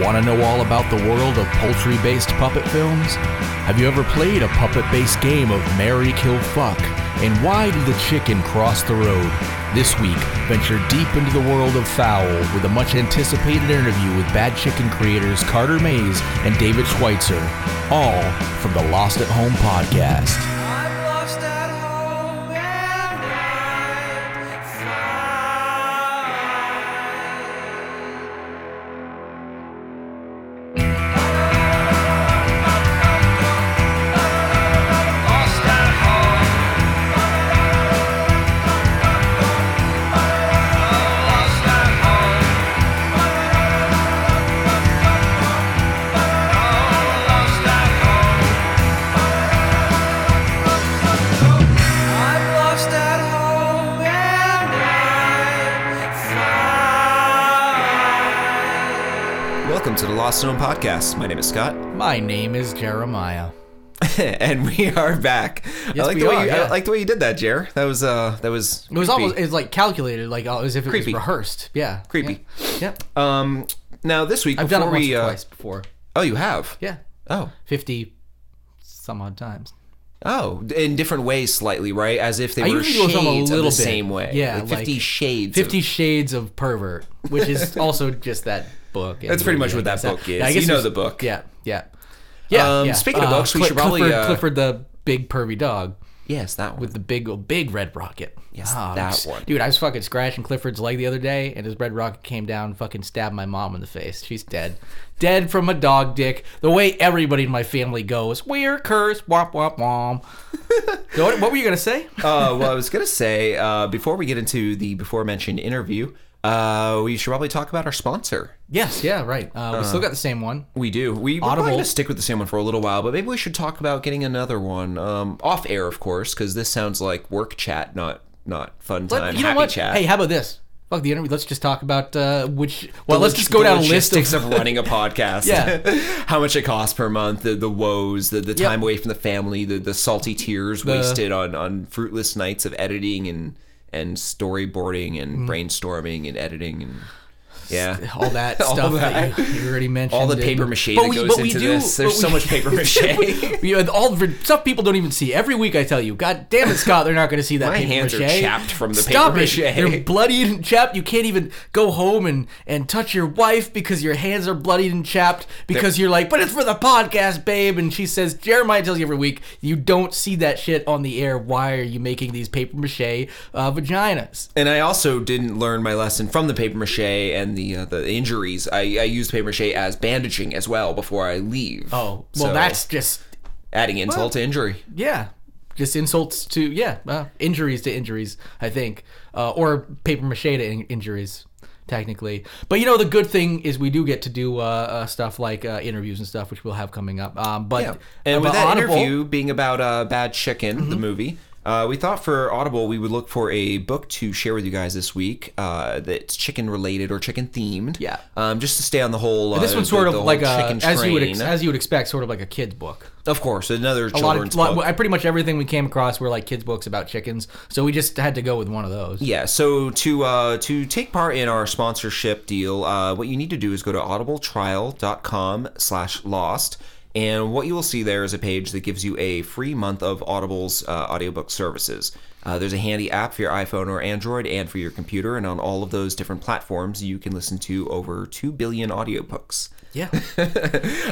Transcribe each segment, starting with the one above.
Want to know all about the world of poultry based puppet films? Have you ever played a puppet based game of Marry Kill Fuck? And why did the chicken cross the road? This week, venture deep into the world of fowl with a much anticipated interview with Bad Chicken creators Carter Mays and David Schweizer, all from the Lost at Home podcast. Welcome to the Lost Zone podcast. My name is Scott, My name is Jeremiah. and we are back. I like the way are, you, yeah. I like the way you did that, Jer. That was uh, that was It was creepy. almost, it's like calculated, like uh, as if it Creepy. was rehearsed. Yeah. Creepy. Yeah. Yep. Um, now this week I've done it once we uh, twice before. oh, you have Yeah. oh 50 some odd times. oh in different ways slightly, right? As if they I were shades a of the bit. same way. Yeah, like Fifty like Shades. Fifty Of, Shades of Pervert, which is also just that book. That's pretty much what that book is. I guess You know the book. Yeah, yeah, yeah. Um, yeah. speaking of books, we should probably, Clifford, uh, Clifford the big pervy dog yes, that one. with the big big red rocket. Yes, Ah, that I'm- one. Dude, I was fucking scratching Clifford's leg the other day, and his red rocket came down, and fucking stabbed my mom in the face. She's dead, dead from a dog dick. The way everybody in my family goes, we're cursed. Womp womp womp. What, what were you gonna say? uh, well, I was gonna say uh, before we get into the before mentioned interview, uh, we should probably talk about our sponsor. Yes, yeah, right. Uh, we still got the same one. We do. We, we're Audible. probably going to stick with the same one for a little while, but maybe we should talk about getting another one um, off air, of course, because this sounds like work chat, not not fun Let- time, you know happy what? chat. Hey, how about this? Fuck the interview. Let's just talk about uh, which. Well, let's just go the down a list logistics of. of running a podcast. Yeah. how much it costs per month, the, the woes, the, the time away from the family, the, the salty tears wasted on, on fruitless nights of editing and and storyboarding Mm. and brainstorming and editing and yeah. all that All stuff that. that, you, you already mentioned. All the paper mache that we- goes into do- this. There's so we- much paper mache. All the stuff people don't even see. Every week I tell you, God damn it, Scott, they're not going to see that My hands are chapped from the Stop paper it. mache. They're bloodied and chapped. You can't even go home and, and touch your wife because your hands are bloodied and chapped because you're like, but it's for the podcast, babe. And she says, Jeremiah tells you every week, you don't see that shit on the air. Why are you making these paper mache uh, vaginas? And I also didn't learn my lesson from the paper mache and the uh, the injuries. I, I used paper mache as bandaging as well before I leave. Oh, well, So, that's just adding insult to injury. yeah just insults to yeah uh, injuries to injuries i think uh, or paper mache to in- injuries technically but you know the good thing is we do get to do uh, uh, stuff like uh, interviews and stuff which we'll have coming up um, but Yeah. And with about that Audible- interview being about uh, Bad Chicken, the movie, uh, we thought for Audible we would look for a book to share with you guys this week uh, that's chicken related or chicken themed. Yeah. Um, just to stay on the whole. Uh, this one's sort the of like a, as you would ex- as you would expect sort of like a kid's book of course, another a lot of lot, book. I pretty much everything we came across were like kids books about chickens so we just had to go with one of those Yeah, so to uh, to take part in our sponsorship deal, uh, what you need to do is go to audibletrial.com slash lost. And what you will see there is a page that gives you a free month of Audible's uh, audiobook services. Uh, there's a handy app for your iPhone or Android and for your computer, and on all of those different platforms, you can listen to over 2 billion audiobooks. yeah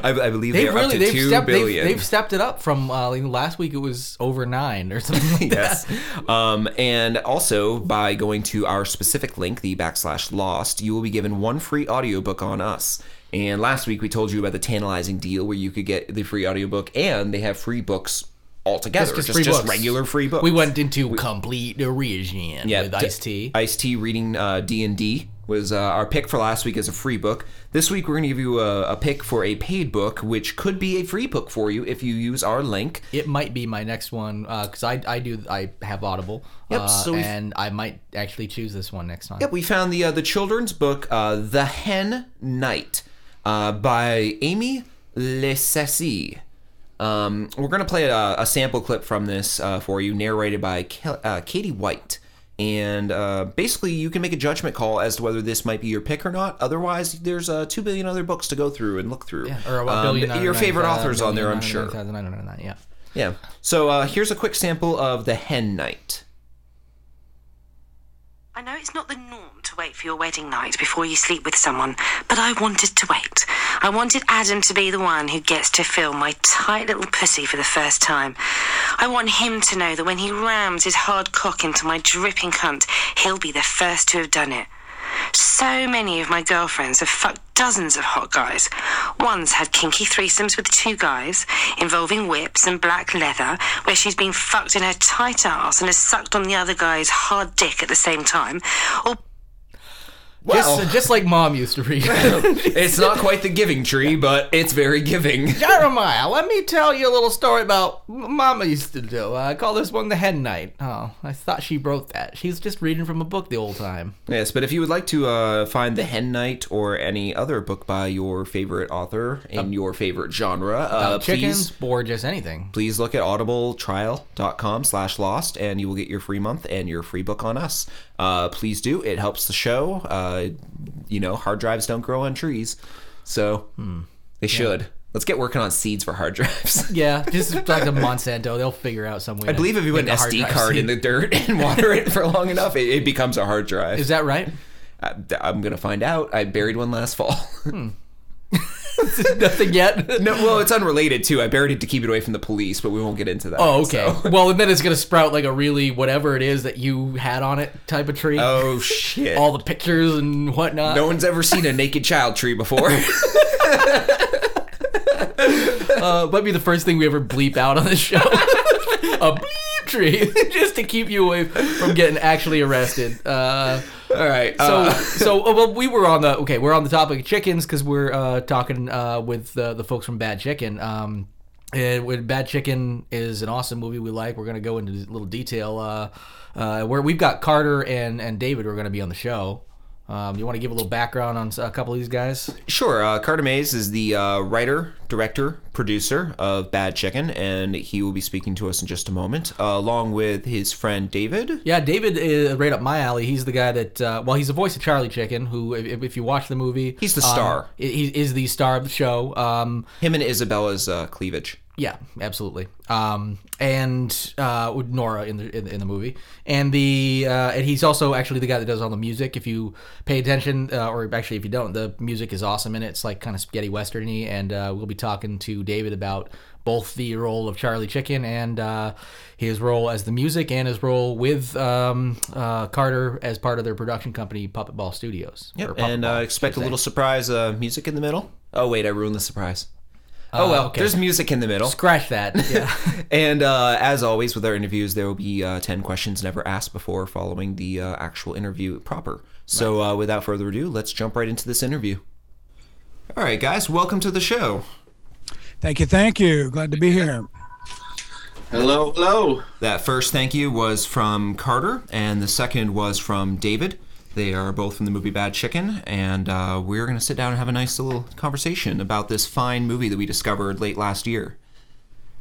I, I believe They've really up to they've 2 stepped billion. they've, they've stepped it up from uh, last week it was over nine or something like yes. that. Um, and also, by going to our specific link, the backslash lost, you will be given one free audiobook on us. And last week we told you about the tantalizing deal where you could get the free audiobook and they have free books altogether. Just, free just books. regular free books. We went into complete derision yeah, with D- Ice T. Ice T reading uh, D&D was uh, our pick for last week as a free book. This week we're going to give you a, a pick for a paid book, which could be a free book for you if you use our link. It might be my next one because I I do I have Audible. Yep, uh, so and I might actually choose this one next time. Yep, we found the uh, the children's book, uh, The Hen Night, uh, by Amy Lesessi. Um, we're gonna play a, a sample clip from this uh, for you, narrated by Ke- uh, Katie White. And uh, basically, you can make a judgment call as to whether this might be your pick or not. Otherwise, there's uh, two billion other books to go through and look through. Yeah, or a Um, billion. your favorite 99, authors on there, I'm sure. Yeah. Yeah. So uh, here's a quick sample of the Hen Night. I know it's not the norm to wait for your wedding night before you sleep with someone, but I wanted to wait. I wanted Adam to be the one who gets to feel my tight little pussy for the first time. I want him to know that when he rams his hard cock into my dripping cunt, he'll be the first to have done it. So many of my girlfriends have fucked dozens of hot guys. One's had kinky threesomes with two guys, involving whips and black leather, where she's been fucked in her tight ass and has sucked on the other guy's hard dick at the same time. Or Just, just like mom used to read. it's not quite the giving tree, but it's very giving. Jeremiah, let me tell you a little story about what Mama used to do. I call this one the hen night. Oh, I thought she wrote that. She's just reading from a book the old time. Yes, but if you would like to uh, find The Hen Night or any other book by your favorite author in your favorite genre, uh, Chickens please or just anything. please look at audibletrial.com slash lost and you will get your free month and your free book on us. Uh, please do. It helps the show. Uh, you know, hard drives don't grow on trees. So they should. Let's get working on seeds for hard drives. Yeah, just like a Monsanto, they'll figure out some way. I believe if you put an SD card in the dirt and water it for long enough, it, it becomes a hard drive. Is that right? I, I'm going to find out. I buried one last fall. Nothing yet. No, well, it's unrelated too. I buried it to keep it away from the police, but we won't get into that. Oh, okay. so- Well, and then it's gonna sprout like a really whatever it is that you had on it type of tree. Oh shit! All the pictures and whatnot. no one's ever seen a naked child tree before. Uh, might be the first thing we ever bleep out on this show. a bleep tree, just to keep you away from getting actually arrested. Uh, All right. so, uh, so uh, well, we were on the okay. We're on the topic of chickens because we're uh, talking uh, with the folks from Bad Chicken. Um, and when Bad Chicken is an awesome movie we like, we're gonna go into a little detail. Uh, uh, where we've got Carter and and David who are gonna be on the show. Um, you want to give a little background on a couple of these guys? Sure. Uh, Carter Mays is the uh, writer, director, producer of Bad Chicken, and he will be speaking to us in just a moment, uh, along with his friend David. Yeah, David is right up my alley. He's the guy that, uh, well, he's the voice of Charlie Chicken, who, if, if you watch the movie, He's the um, star. he is the star of the show. Um, Him and Isabella's uh, cleavage. Yeah, absolutely. Um, and uh, with Nora in the in, the- in the movie, and the uh, and he's also actually the guy that does all the music. If you pay attention, uh, or actually if you don't, the music is awesome and it. It's like kind of spaghetti westerny, and uh, we'll be talking to David about both the role of Charlie Chicken and uh, his role as the music, and his role with um, uh, Carter as part of their production company, Puppet Ball Studios. Yep. Puppet And Ball, uh, expect a little surprise uh, music in the middle. Oh wait, I ruined the surprise. Oh well, Uh, okay. there's music in the middle. Scratch that. Yeah. And uh, as always with our interviews, there will be uh, 10 questions never asked before following the uh, actual interview proper. So uh, without further ado, let's jump right into this interview. All right, guys, welcome to the show. Thank you, thank you. Glad to be here. Hello, hello. That first thank you was from Carter, and the second was from David. They are both from the movie Bad Chicken, and uh, we're going to sit down and have a nice little conversation about this fine movie that we discovered late last year.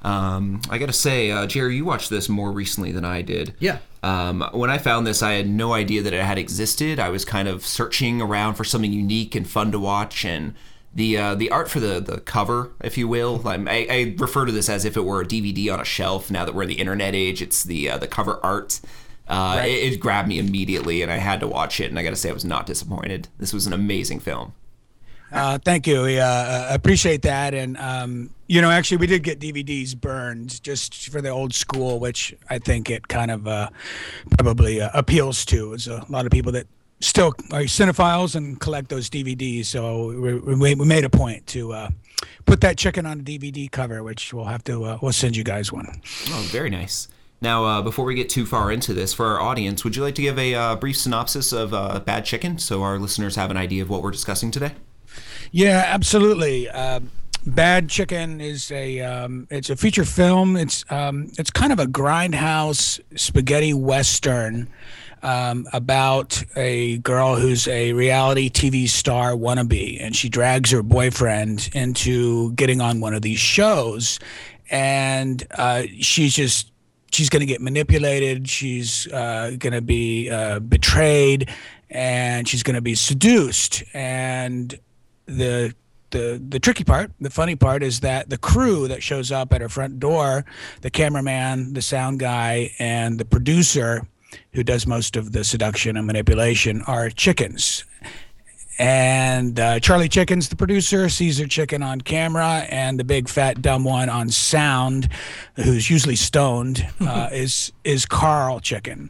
Um, I got to say, uh, Jerry, you watched this more recently than I did. Yeah. Um, when I found this, I had no idea that it had existed. I was kind of searching around for something unique and fun to watch, and the uh, the art for the the cover, if you will, I, I refer to this as if it were a DVD on a shelf. Now that we're in the internet age, it's the uh, the cover art. Uh, it, it grabbed me immediately, and I had to watch it. And I got to say, I was not disappointed. This was an amazing film. Uh, thank you. We uh, appreciate that. And, um, you know, actually, we did get DVDs burned just for the old school, which I think it kind of uh, probably uh, appeals to. It's a lot of people that still are cinephiles and collect those DVDs. So we, we, we made a point to uh, put that chicken on a DVD cover, which we'll have to, uh, we'll send you guys one. Oh, very nice. Now, uh, before we get too far into this, for our audience, would you like to give a uh, brief synopsis of uh, Bad Chicken so our listeners have an idea of what we're discussing today? Yeah, absolutely. Um Bad Chicken is a um, it's a feature film. It's um, it's kind of a grindhouse spaghetti western um, about a girl who's a reality TV star wannabe, and she drags her boyfriend into getting on one of these shows, and uh, she's just she's going to get manipulated. She's uh, going to be uh, betrayed, and she's going to be seduced. And the the the tricky part, the funny part, is that the crew that shows up at her front door, the cameraman, the sound guy, and the producer, who does most of the seduction and manipulation, are chickens. And uh, Charlie Chicken's the producer, Caesar Chicken on camera, and the big fat dumb one on sound, who's usually stoned, uh, is is Carl Chicken.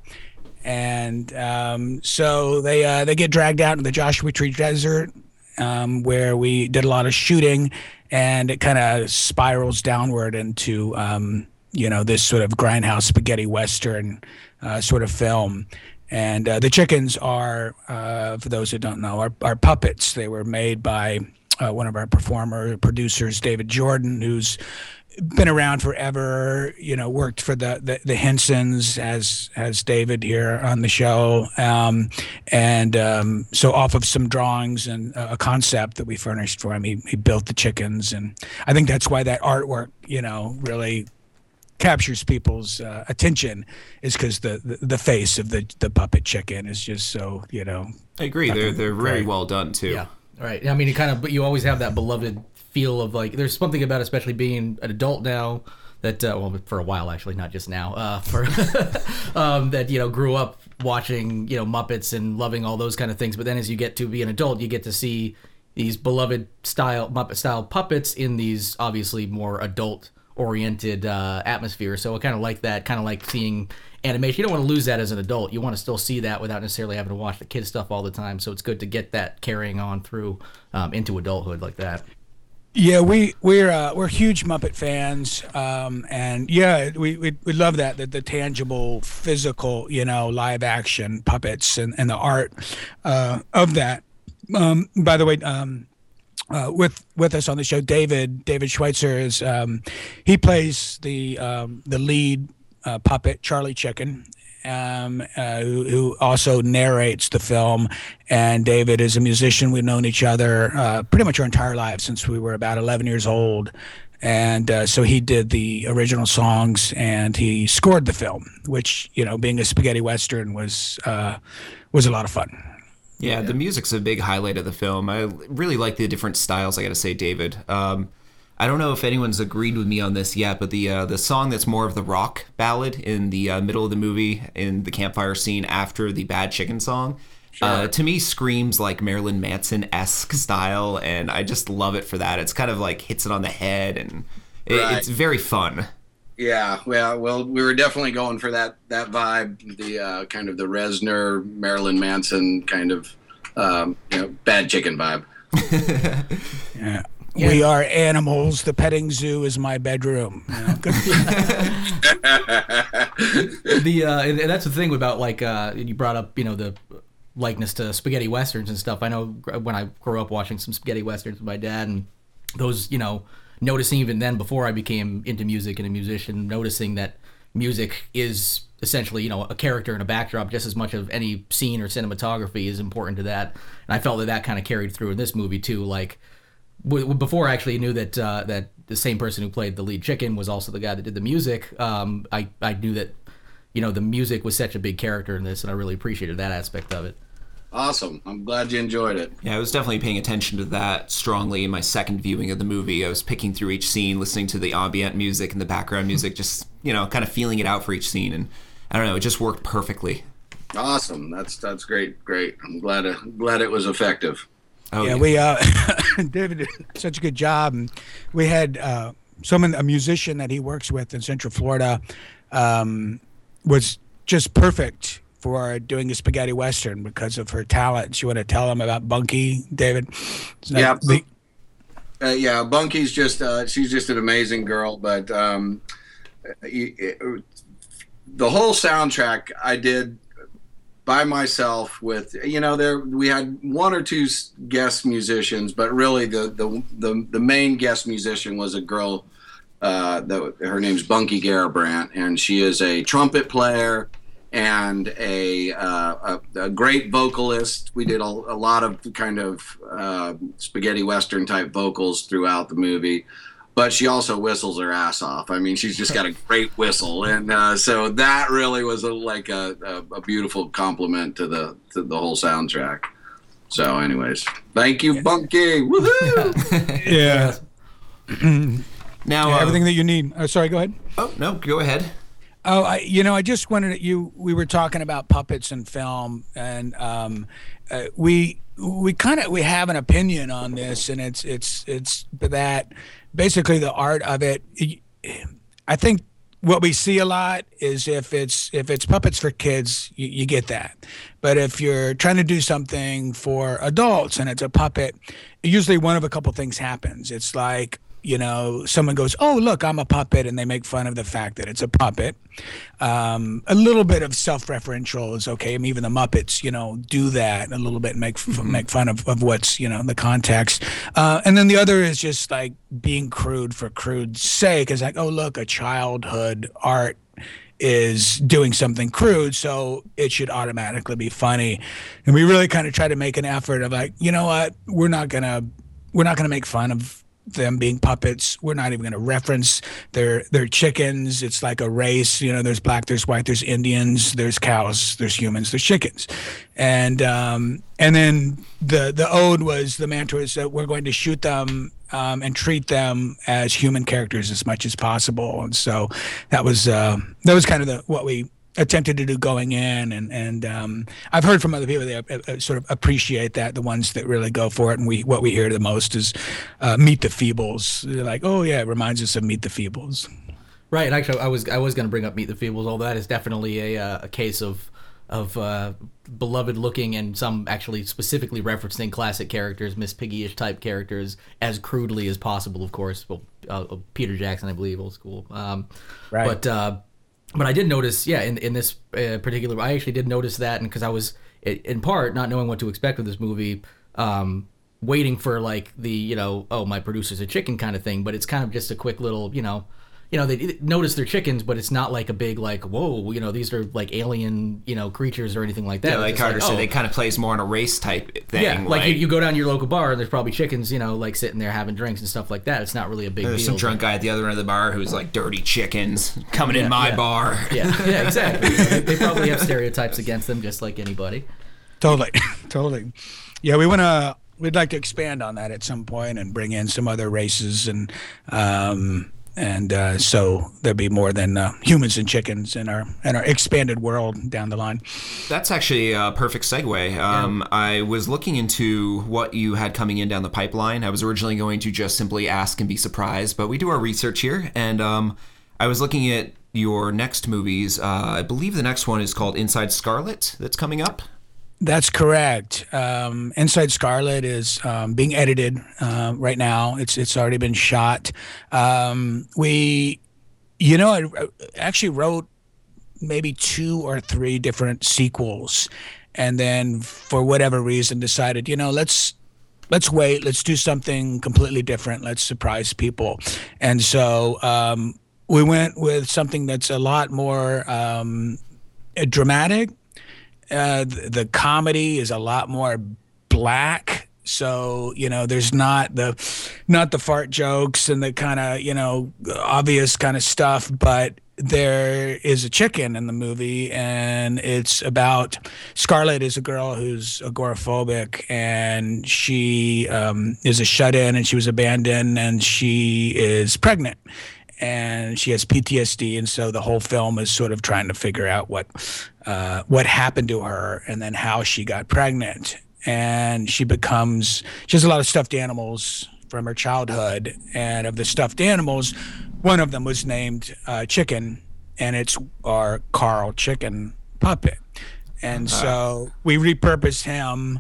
And um, so they uh, they get dragged out in the Joshua Tree Desert, um, where we did a lot of shooting, and it kind of spirals downward into um, you know this sort of grindhouse spaghetti western uh, sort of film. And uh, the chickens are, uh, for those who don't know, are, are puppets. They were made by uh, one of our performer producers, David Jordan, who's been around forever. You know, worked for the the, the Hensons as as David here on the show, um, and um, so off of some drawings and a concept that we furnished for him, he he built the chickens, and I think that's why that artwork, you know, really captures people's uh, attention is because the, the the face of the the puppet chicken is just so you know I agree. They're they're very well done too. Yeah, right. I mean, it kind of, but you always have that beloved feel of like. There's something about, especially being an adult now, that uh, well, for a while actually, not just now. Uh, for um, that you know grew up watching you know Muppets and loving all those kind of things, but then as you get to be an adult, you get to see these beloved style Muppet style puppets in these obviously more adult oriented uh, atmosphere. So I kind of like that, kind of like seeing animation. You don't want to lose that as an adult. You want to still see that without necessarily having to watch the kid stuff all the time. So it's good to get that carrying on through um, into adulthood like that. Yeah, we we're uh, we're huge Muppet fans, um, and yeah, we, we we love that the, the tangible, physical, you know, live action puppets and, and the art uh, of that. Um, by the way, um, uh, with with us on the show, David David Schweizer is um, he plays the um, the lead uh, puppet Charlie Chicken, um, uh, who, who also narrates the film. And David is a musician. We've known each other uh, pretty much our entire lives since we were about 11 years old. And uh, so he did the original songs and he scored the film, which you know, being a spaghetti western was uh, was a lot of fun. Yeah, the music's a big highlight of the film. I really like the different styles. I got to say, David. Um, I don't know if anyone's agreed with me on this yet, but the uh, the song that's more of the rock ballad in the uh, middle of the movie in the campfire scene after the Bad Chicken song, uh, to me screams like Marilyn Manson esque style, and I just love it for that. It's kind of like hits it on the head, and it, Right. it's very fun. Yeah, well, well, we were definitely going for that that vibe, the uh, kind of the Reznor, Marilyn Manson kind of um, you know, bad chicken vibe. Yeah. We are animals. The petting zoo is my bedroom. You know, the uh, and and that's the thing about like uh, you brought up you know the likeness to spaghetti westerns and stuff. I know when I grew up watching some spaghetti westerns with my dad and those you know noticing even then before I became into music and a musician, noticing that music is essentially you know a character and a backdrop just as much of any scene or cinematography is important to that. And I felt that that kind of carried through in this movie too. Like w- before I actually knew that uh, that the same person who played the lead chicken was also the guy that did the music. Um, I I knew that you know the music was such a big character in this, and I really appreciated that aspect of it. Awesome. I'm glad you enjoyed it. Yeah, I was definitely paying attention to that strongly in my second viewing of the movie. I was picking through each scene, listening to the ambient music and the background music, just you know, kind of feeling it out for each scene, and I don't know, it just worked perfectly. Awesome. That's that's great. Great. I'm glad uh, glad it was effective. Oh yeah, we uh, David did such a good job, and we had uh, someone, a musician that he works with in Central Florida, um, was just perfect for doing a spaghetti western because of her talent. You want to tell them about Bunky, David? Yeah. the- Uh, yeah, Bunky's just uh, she's just an amazing girl, but um, y- y- the whole soundtrack I did by myself with you know there we had one or two guest musicians, but really the the the, the main guest musician was a girl. Uh, that her name's Bunky Garabrandt, and she is a trumpet player and a, uh, a, a great vocalist. We did a, a lot of kind of uh, spaghetti western type vocals throughout the movie. but she also whistles her ass off. I mean, she's just got a great whistle, and uh, so that really was a, like a, a, a beautiful compliment to the to the whole soundtrack. So, anyways, thank you, Bunky. Woohoo! Yeah, Now, Yeah, uh, everything that you need. Oh, sorry, go ahead. Oh no, go ahead. Oh, I, you know, I just wanted you. We were talking about puppets and film, and um, uh, we we kind of we have an opinion on this, and it's it's it's that basically the art of it. I think what we see a lot is if it's if it's puppets for kids, you, you get that. But if you're trying to do something for adults and it's a puppet, usually one of a couple things happens. It's like you know, someone goes, "Oh, look, I'm a puppet," and they make fun of the fact that it's a puppet. Um, a little bit of self-referential is okay. I mean, even the Muppets, you know, do that a little bit, and make f- make fun of, of what's you know the context. Uh, and then the other is just like being crude for crude's sake. Is like, oh, look, a childhood art is doing something crude, so it should automatically be funny. And we really kind of try to make an effort of like, you know what, we're not gonna we're not gonna make fun of them being puppets. We're not even going to reference their their chickens. It's like a race. You know, there's black, there's white, there's Indians, there's cows, there's humans, there's chickens, and um, and then the the ode was the mantra is that we're going to shoot them um, and treat them as human characters as much as possible. And so that was uh, that was kind of the what we attempted to do going in and and um, I've heard from other people that uh, uh, sort of appreciate that the ones that really go for it and we what we hear the most is uh, Meet the Feebles They're like oh yeah it reminds us of Meet the Feebles Right. and Actually, I was I was going to bring up Meet the Feebles. Although that is definitely a uh, a case of of uh, beloved looking and some actually specifically referencing classic characters, Miss Piggy-ish type characters, as crudely as possible. Of course, well, uh, Peter Jackson, I believe, old school. Um, Right. But uh, but I did notice, yeah, in in this uh, particular, I actually did notice that, and because I was in part not knowing what to expect with this movie. Um, waiting for like the you know oh my producer's a chicken kind of thing but it's kind of just a quick little you know you know they notice they're chickens but it's not like a big like whoa you know these are like alien you know creatures or anything like that Yeah, like just Carter said, oh. they kind of plays more on a race type thing. yeah like, you, you go down to your local bar and there's probably chickens you know like sitting there having drinks and stuff like that it's not really a big There's deal some drunk guy at the other end of the bar who's like dirty chickens coming in my yeah. bar. yeah yeah exactly You they, they probably have stereotypes against them just like anybody totally totally yeah we want to we'd like to expand on that at some point and bring in some other races and um and uh, so there'll be more than uh, humans and chickens in our in our expanded world down the line. That's actually a perfect segue. Um, I was looking into what you had coming in down the pipeline. I was originally going to just simply ask and be surprised, but we do our research here, and um, I was looking at your next movies. Uh, I believe the next one is called Inside Scarlet. That's coming up. That's correct. Um, Inside Scarlet is um, being edited uh, right now. It's it's already been shot. Um, we, you know, I I actually wrote maybe two or three different sequels, and then for whatever reason decided, you know, let's let's wait, let's do something completely different, let's surprise people, and so um, we went with something that's a lot more um, dramatic uh, the, comedy is a lot more black. So you know, there's not the not the fart jokes and the kind of you know obvious kind of stuff, but there is a chicken in the movie, and it's about Scarlett is a girl who's agoraphobic, and she um, is a shut-in, and she was abandoned, and she is pregnant and she has PTSD, and so the whole film is sort of trying to figure out what uh, what happened to her, and then how she got pregnant. And she becomes she has a lot of stuffed animals from her childhood, and of the stuffed animals, one of them was named uh, Chicken, and it's our Carl Chicken puppet. And so we repurposed him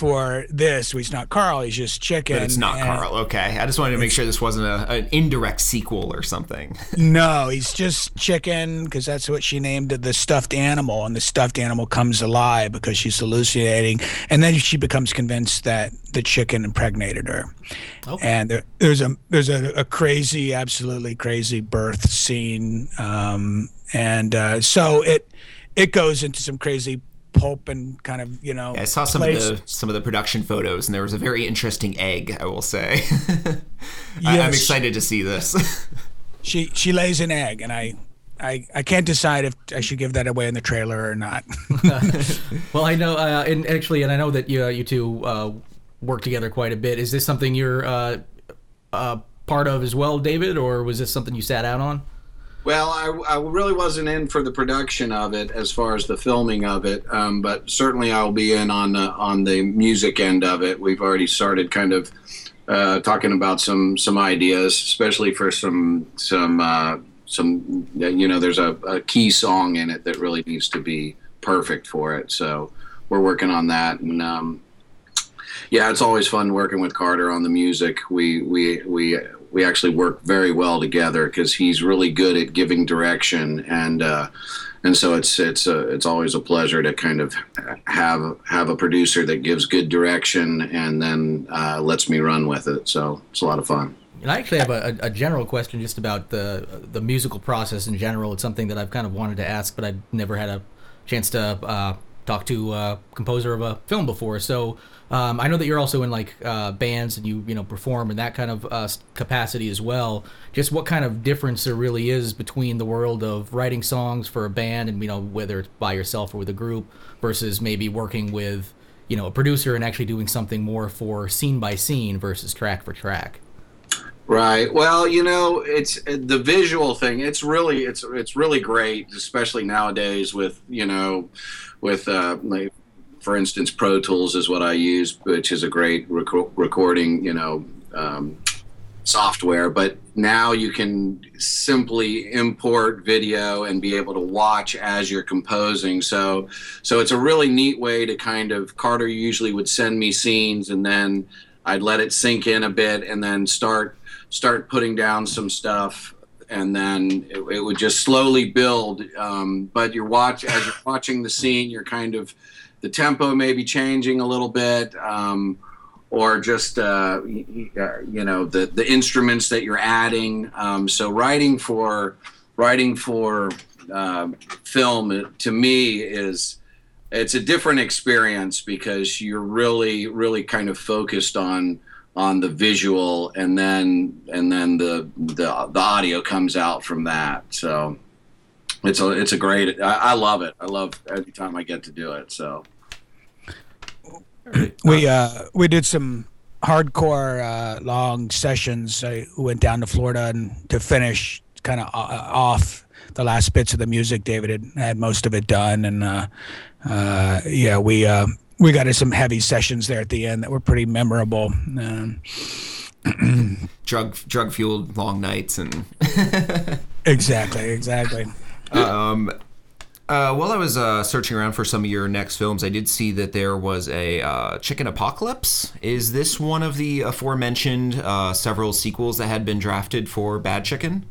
for this. He's not Carl; he's just Chicken. But it's not and- Carl. Okay, I just wanted to make sure this wasn't a, an indirect sequel or something. No, he's just chicken because that's what she named the stuffed animal, and the stuffed animal comes alive because she's hallucinating, and then she becomes convinced that the chicken impregnated her. Okay. And there, there's a there's a, a crazy, absolutely crazy birth scene, um, and uh, so it it goes into some crazy pulp and kind of you know. I saw some place- of the some of the production photos, and there was a very interesting egg. I will say. I, I'm excited to see this. She she lays an egg, and I. I, I can't decide if I should give that away in the trailer or not. Well, I know, uh, and actually, and I know that you uh, you two uh, work together quite a bit. Is this something you're uh, uh, part of as well, David, or was this something you sat out on? Well, I, I really wasn't in for the production of it as far as the filming of it, um, but certainly I'll be in on the, on the music end of it. We've already started kind of uh, talking about some some ideas, especially for some some uh, some you know there's a, a key song in it that really needs to be perfect for it. So we're working on that, and um, yeah, it's always fun working with Carter on the music. We we we we actually work very well together because he's really good at giving direction and uh, and so it's it's a, it's always a pleasure to kind of have have a producer that gives good direction and then uh, lets me run with it. So it's a lot of fun. And I actually have a, a a general question just about the the musical process in general. It's something that I've kind of wanted to ask, but I've never had a chance to uh, talk to a composer of a film before. So um, I know that you're also in like uh, bands and you you know perform in that kind of uh, capacity as well. Just what kind of difference there really is between the world of writing songs for a band and you know whether it's by yourself or with a group versus maybe working with you know a producer and actually doing something more for scene by scene versus track for track. Right. Well, you know, it's the visual thing. It's really, it's it's really great, especially nowadays with you know, with uh, like, for instance, Pro Tools is what I use, which is a great reco- recording, you know, um, software. But now you can simply import video and be able to watch as you're composing. So, so it's a really neat way to kind of. Carter usually would send me scenes, and then I'd let it sink in a bit, and then start start putting down some stuff and then it, it would just slowly build. Um, but you're watch as you're watching the scene you're kind of the tempo may be changing a little bit um, or just uh, uh, you know the the instruments that you're adding. Um, so writing for writing for uh, film to me is it's a different experience because you're really really kind of focused on on the visual and then and then the the, the audio comes out from that. So it's a it's a great I, I love it. I love every time i get to do it so. We uh we did some hardcore uh long sessions. I went down to florida and to finish kind of uh, off the last bits of the music david had, had most of it done. And uh uh yeah we uh we got to some heavy sessions there at the end that were pretty memorable. Um, drug drug fueled long nights and exactly exactly. Um uh, while I was uh, searching around for some of your next films, I did see that there was a uh, Chicken Apocalypse. Is this one of the aforementioned uh, several sequels that had been drafted for Bad Chicken?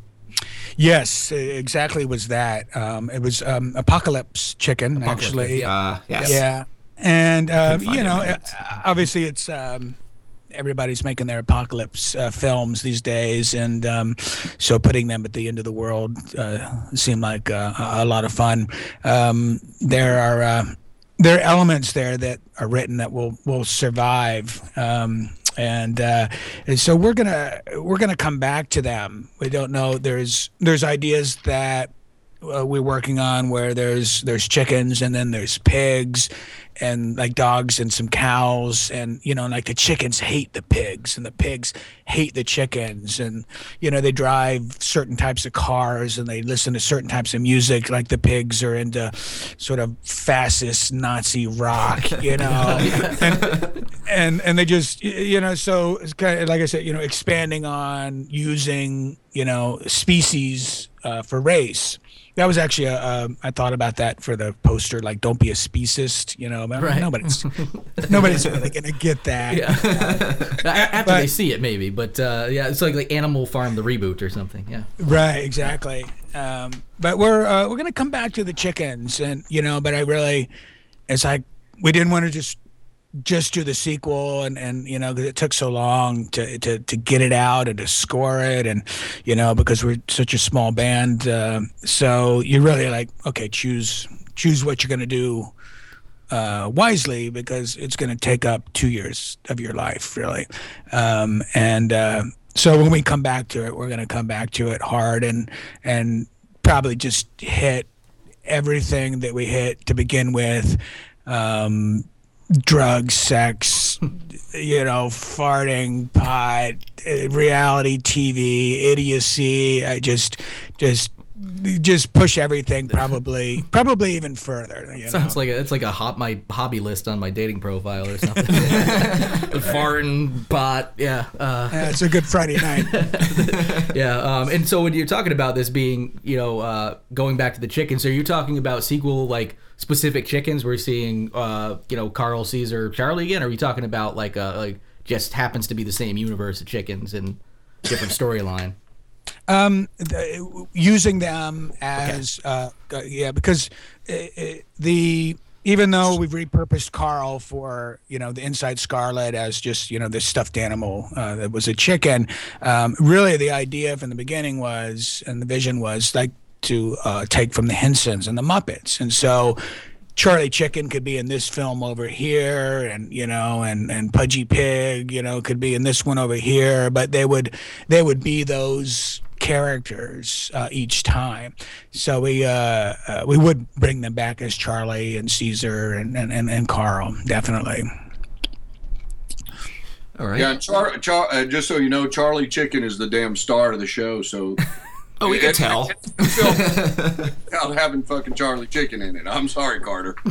yes exactly was that. Um it was um apocalypse chicken actually. Uh, yes. Yeah, and find you know, uh, obviously it's um, everybody's making their apocalypse uh, films these days, and um, so putting them at the end of the world uh, seemed like uh, a a lot of fun. Um, there are uh, there are elements there that are written that will will survive. Um, and, uh, and so we're gonna we're gonna come back to them. We don't know. There's there's ideas that uh, we're working on where there's there's chickens and then there's pigs and like dogs and some cows and you know like the chickens hate the pigs and the pigs hate the chickens. And you know they drive certain types of cars and they listen to certain types of music like the pigs are into sort of fascist nazi rock you know? And, and and they just you know so it's kind of like i said you know expanding on using you know species uh, for race that was actually a, um, I thought about that for the poster, like "Don't be a speciest," you know. But Right. Nobody's nobody's really gonna get that. A- After But- they see it, maybe, but uh, yeah, it's like like Animal Farm the reboot or something. Yeah. Right, exactly. Um, but we're uh, we're gonna come back to the chickens, and you know, but I really, it's like we didn't want to just just do the sequel, and and you know, 'cause it took so long to to to get it out and to score it, and you know, because we're such a small band, uh, so you're really like okay, choose choose what you're gonna do uh, wisely because it's going to take up two years of your life, really. Um, and uh, so when we come back to it, we're gonna come back to it hard and and probably just hit everything that we hit to begin with. Um, drugs, sex, you know, farting, pot, uh, reality TV, idiocy. I just, just, just push everything. Probably, probably even further. You Sounds know? like a, it's like a hop my hobby list on my dating profile or something. Farting, pot, yeah, uh, Yeah, it's a good Friday night. yeah. Um, and so when you're talking about this being, you know, uh, going back to the chickens, are you're talking about sequel like specific chickens? We're seeing, uh, you know, Carl, Caesar, Charlie again. Or are we talking about like uh, like just happens to be the same universe of chickens and different storyline? the- using them as uh, uh, yeah because uh, uh, the even though we've repurposed Carl for you know the inside Scarlet as just you know this stuffed animal uh, that was a chicken, um, really the idea from the beginning was and the vision was like to uh, take from the Hensons and the Muppets, and so. Charlie Chicken could be in this film over here, and you know, and and Pudgy Pig, you know, could be in this one over here. But they would they would be those characters uh, each time. So we uh, uh, we would bring them back as Charlie and Caesar and and, and, and Carl, definitely. All right. Yeah, Char, Char, uh, just so you know, Charlie Chicken is the damn star of the show. So Oh, we can It- tell. without having fucking Charlie Chicken in it. I'm sorry, Carter.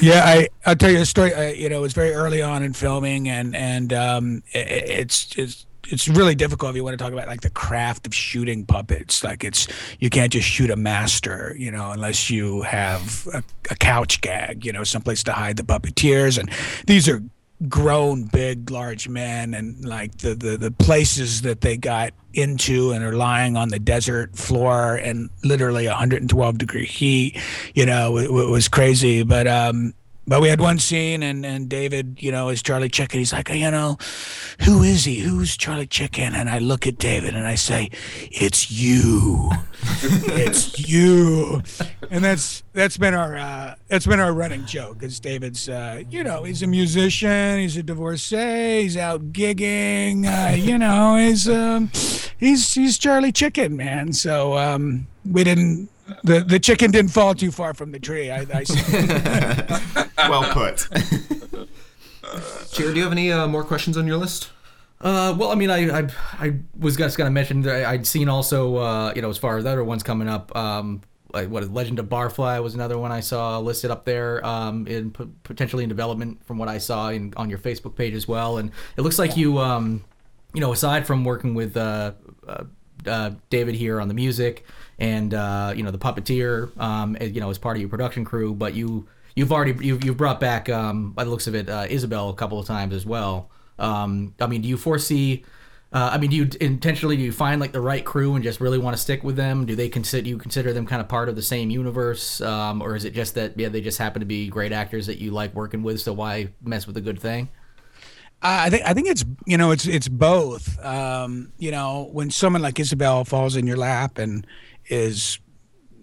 Yeah, I I'll tell you a story. I, you know, it was very early on in filming, and and um, i it's it's it's really difficult if you want to talk about like the craft of shooting puppets. Like it's you can't just shoot a master, you know, unless you have a, a couch gag, you know, someplace to hide the puppeteers. And these are grown, big, large men, and like the the the places that they got into and are lying on the desert floor and literally 112 degree heat, you know, it, it was crazy. But um, but we had one scene, and, and David, you know, is Charlie Chicken. He's like, you know, who is he? Who's Charlie Chicken? And I look at David and I say, it's you, it's you. And that's that's been our uh, that's been our running joke. Because David's, uh, you know, he's a musician, he's a divorcee, he's out gigging, uh, you know, he's um, he's he's Charlie Chicken, man. So um, we didn't. The, the chicken didn't fall too far from the tree. I, I well put. Jared, do you have any uh, more questions on your list? Uh, well, I mean, I I, I was just gonna mention that I'd seen also, uh, you know, as far as other ones coming up, um, like what Legend of Barfly was another one I saw listed up there, um, in p- potentially in development from what I saw in, on your Facebook page as well, and it looks like you, um, you know, aside from working with uh, uh, uh, David here on the music and uh, you know the puppeteer, um, you know, as part of your production crew, but you you've already you've, you've brought back um, by the looks of it uh, Isabel a couple of times as well. Um, I mean, do you foresee? Uh, I mean, do you intentionally do you find like the right crew and just really want to stick with them? Do they consider you consider them kind of part of the same universe, um, or is it just that yeah they just happen to be great actors that you like working with? So why mess with a good thing? I think I think it's you know it's it's both. Um, you know, when someone like Isabel falls in your lap and is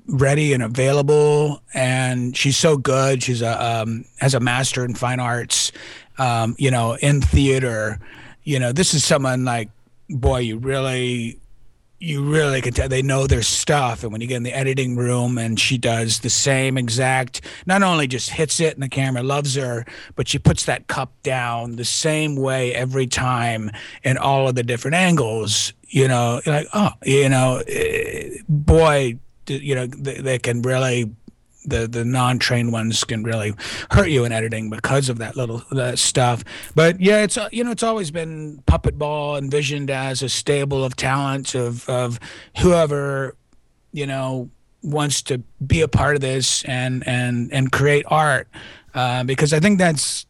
ready and available, and she's so good. She's a um, has a master in fine arts. Um, you know, in theater. You know, this is someone like boy, you really you really can tell they know their stuff. And when you get in the editing room and she does the same exact, not only just hits it and the camera loves her, but she puts that cup down the same way every time in all of the different angles. You know, like, oh, you know, eh, boy, you know, they, they can really the the non-trained ones can really hurt you in editing because of that little that stuff. But yeah, it's you know it's always been puppet ball envisioned as a stable of talent of of whoever you know wants to be a part of this and and and create art uh, because I think that's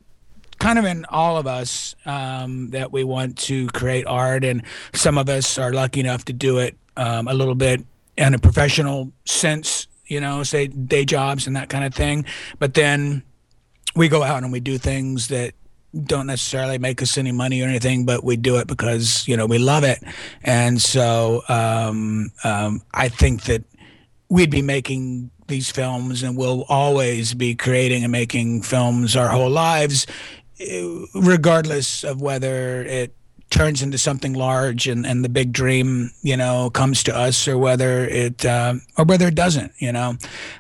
kind of in all of us um, that we want to create art and some of us are lucky enough to do it um, a little bit in a professional sense you know say day jobs and that kind of thing. But then we go out and we do things that don't necessarily make us any money or anything, but we do it because you know we love it, and so um, um, I think that we'd be making these films and we'll always be creating and making films our whole lives, eh, regardless of whether it turns into something large and, and the big dream, you know, comes to us or whether it, um, or whether it doesn't, you know.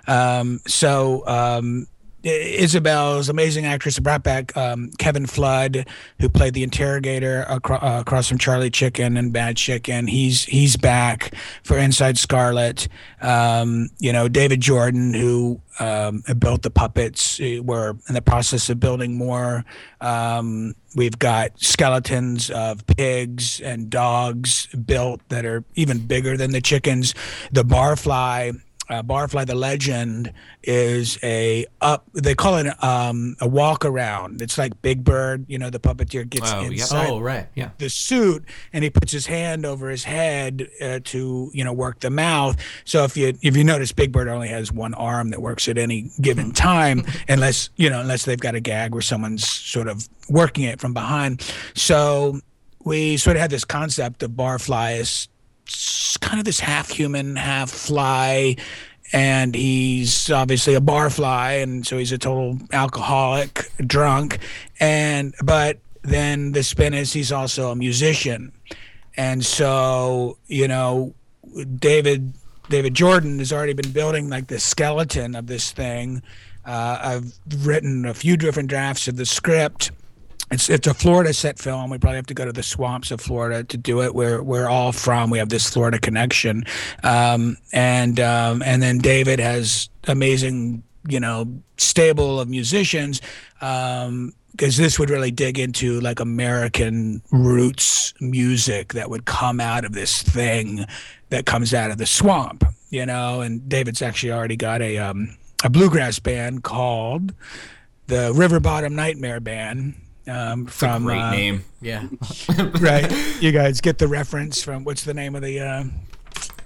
Um, so, um, Isabel's amazing actress brought back um, Kevin Flood, who played the interrogator uh, across from Charlie Chicken and Bad Chicken. He's he's back for Inside Scarlet. Um, you know, David Jordan, who um, built the puppets. uh, We're in the process of building more. Um, we've got skeletons of pigs and dogs built that are even bigger than the chickens. The barfly uh, Barfly the Legend is a up. They call it um, a walk around. It's like Big Bird. You know, the puppeteer gets Oh, inside Oh, right. Yeah. the suit and he puts his hand over his head uh, to you know work the mouth. So if you if you notice, Big Bird only has one arm that works at any given time, unless you know unless they've got a gag where someone's sort of working it from behind. So we sort of had this concept of Barfly as kind of this half human, half fly. And he's obviously a barfly, and so he's a total alcoholic, drunk. And but then the spin is he's also a musician, and so you know, David David Jordan has already been building like the skeleton of this thing. Uh, I've written a few different drafts of the script. It's it's a Florida set film. We probably have to go to the swamps of Florida to do it. We're we're all from. We have this Florida connection, um, and um, and then David has amazing, you know, stable of musicians. Um, because this would really dig into like American roots music that would come out of this thing that comes out of the swamp, you know. And David's actually already got a um, a bluegrass band called the River Bottom Nightmare Band. Um, from Great uh, name. Yeah. right? You guys get the reference from what's the name of the? Uh,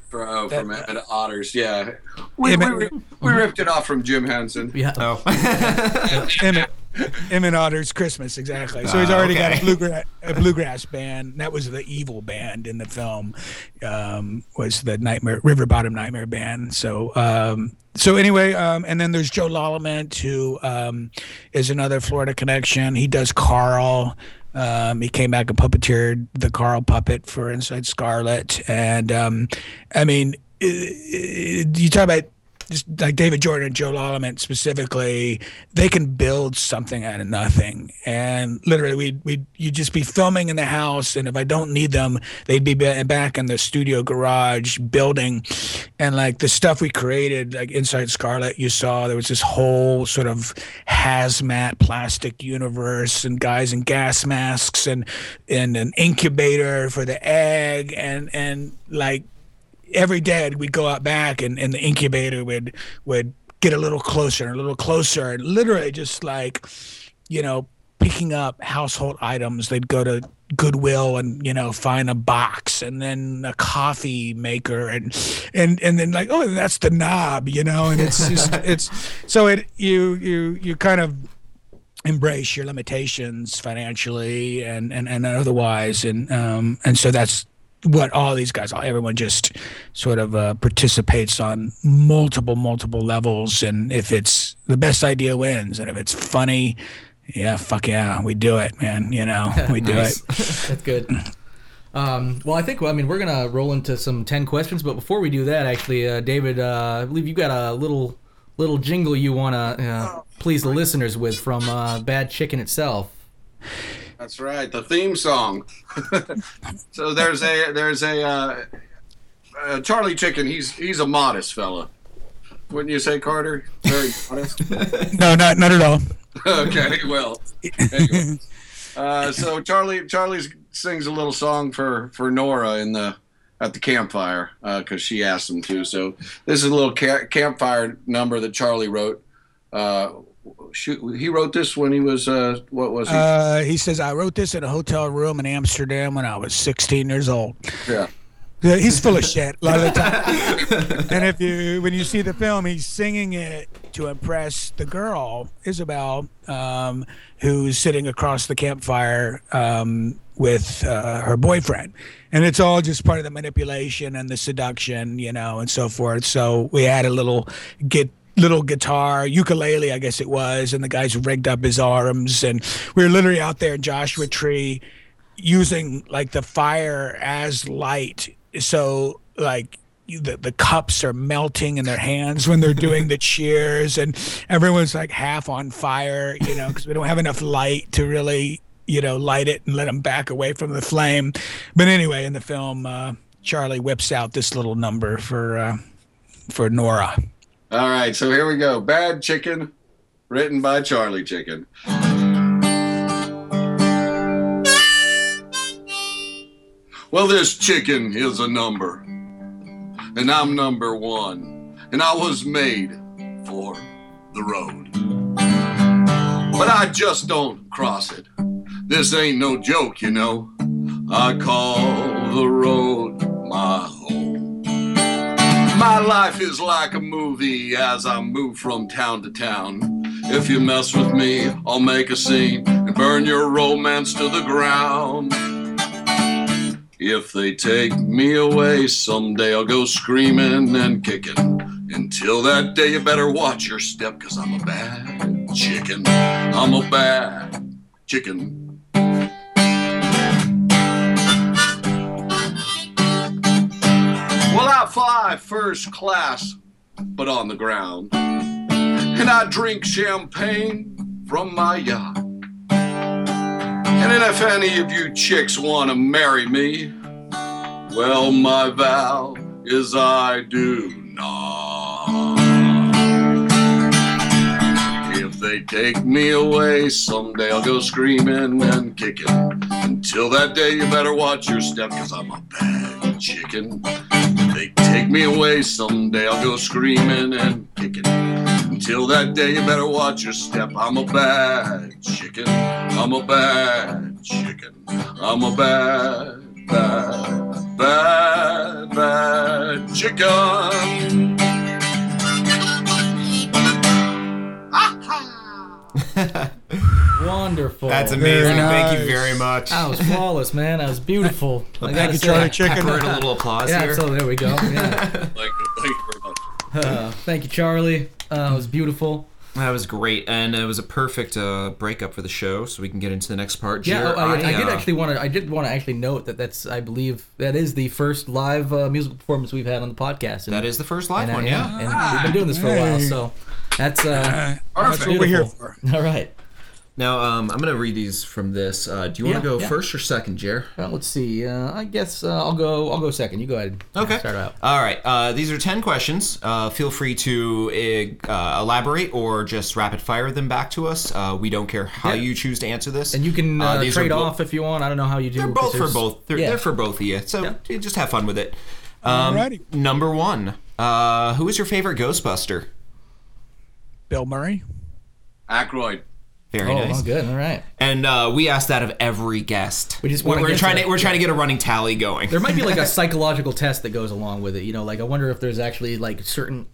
For, oh, from Emmett Otters, yeah. We, Emmett- we, we ripped it off from Jim Henson. Yeah. Oh. Emmett, Emmett Otter's Christmas, exactly. So he's Ah, already got a okay. bluegrass, a bluegrass band. That was the evil band in the film. Um, was the Nightmare River Bottom Nightmare Band. So um, so anyway, um, and then there's Joe Lallament, who um, is another Florida connection. He does Carl. Um, he came back and puppeteered the Carl puppet for Inside Scarlet, and um, I mean, i- i- you talk about just like David Jordan and Joe Lallament specifically, they can build something out of nothing. And literally, we we you'd just be filming in the house, and if I don't need them, they'd be back in the studio garage building. And like the stuff we created, like Inside Scarlet, you saw there was this whole sort of hazmat plastic universe, and guys in gas masks, and and an incubator for the egg, and and like every day we'd go out back and, and the incubator would would get a little closer and a little closer and literally just like you know picking up household items. They'd go to goodwill and you know find a box and then a coffee maker and and and then like oh that's the knob you know and it's just it's so it you you you kind of embrace your limitations financially and and, and otherwise. And um and so that's what all these guys everyone just sort of uh, participates on multiple multiple levels. And if it's the best idea wins. And if it's funny yeah fuck yeah we do it man. You know we do it. That's good. Um, well, I think well, I mean we're gonna roll into some ten questions, but before we do that, actually, uh, David, uh, I believe you got a little little jingle you wanna uh, please the listeners with from uh, Bad Chicken itself. That's right, the theme song. so there's a there's a uh, uh, Charlie Chicken. He's he's a modest fella, wouldn't you say, Carter? Very modest. no not not at all okay, well, anyway. Uh, so Charlie Charlie sings a little song for for Nora in the at the campfire because she asked him to. So this is a little ca- campfire number that Charlie wrote. Uh, shoot, he wrote this when he was uh, what was he? uh, he says i wrote this in a hotel room in amsterdam when i was 16 years old yeah. Yeah, he's full of shit a lot of the time. and if you, when you see the film, he's singing it to impress the girl Isabel, um, who's sitting across the campfire um, with uh, her boyfriend, and it's all just part of the manipulation and the seduction, you know, and so forth. So we had a little get little guitar ukulele i guess it was and the guys rigged up his arms and we were literally out there in joshua tree using like the fire as light. So like the the cups are melting in their hands when they're doing the cheers, and everyone's like half on fire, you know, because we don't have enough light to really you know light it and let them back away from the flame. But anyway, in the film, uh, Charlie whips out this little number for uh, for Nora. All right, so here we go. Bad Chicken, written by Charlie Chicken. Well, this chicken is a number, and I'm number one, and I was made for the road. But I just don't cross it. This ain't no joke, you know. I call the road my home. My life is like a movie as I move from town to town. If you mess with me, I'll make a scene and burn your romance to the ground. If they take me away, someday I'll go screaming and kicking. Until that day, you better watch your step, cause I'm a bad chicken. I'm a bad chicken. Well, I fly first class, but on the ground. And I drink champagne from my yacht. And if any of you chicks want to marry me, well, my vow is I do not. If they take me away, someday I'll go screaming and kicking. Until that day, you better watch your step, cause I'm a bad chicken. They take me away, someday I'll go screaming and kicking. Until that day, you better watch your step. I'm a bad chicken. I'm a bad chicken. I'm a bad, bad, bad, bad chicken. Wonderful. That's amazing. Very Thank you very much. That was flawless, man. That was beautiful. I Thank gotta you, say, Charlie I- Chicken. Pepper in a little applause Yeah, here. so there we go. Yeah. Thank you, thank you very much. Uh, thank you, Charlie. Uh, it was beautiful. That was great, and it was a perfect uh, breakup for the show, so we can get into the next part. Yeah, Jer, oh, I, I did uh, actually want to. I did want to actually note that that's. I believe that is the first live uh, musical performance we've had on the podcast. And, That is the first live and, one, yeah. And we've been doing this for a while, so that's uh, That's what we're here beautiful. for. all right. Now, um, I'm gonna read these from this. Uh, do you want Yeah, to go yeah. first or second, Jer? Well, let's see. Uh, I guess uh, I'll go. I'll go second. You go ahead. Okay. Start out. All right. Uh, these are 10 questions. Uh, feel free to uh, elaborate or just rapid fire them back to us. Uh, we don't care how Yeah. you choose to answer this. And you can uh, these trade bo- off if you want. I don't know how you do. They're both for both. They're, yeah. they're for both of you. So Yeah. just have fun with it. Um, Alrighty. number one. Uh, who is your favorite Ghostbuster? Bill Murray. Aykroyd. Very Oh, nice. well, good. All right. And uh, we asked that of every guest. We just we're, we're trying to to we're trying to get a running tally going. There might be like a psychological test that goes along with it. You know, like I wonder if there's actually like certain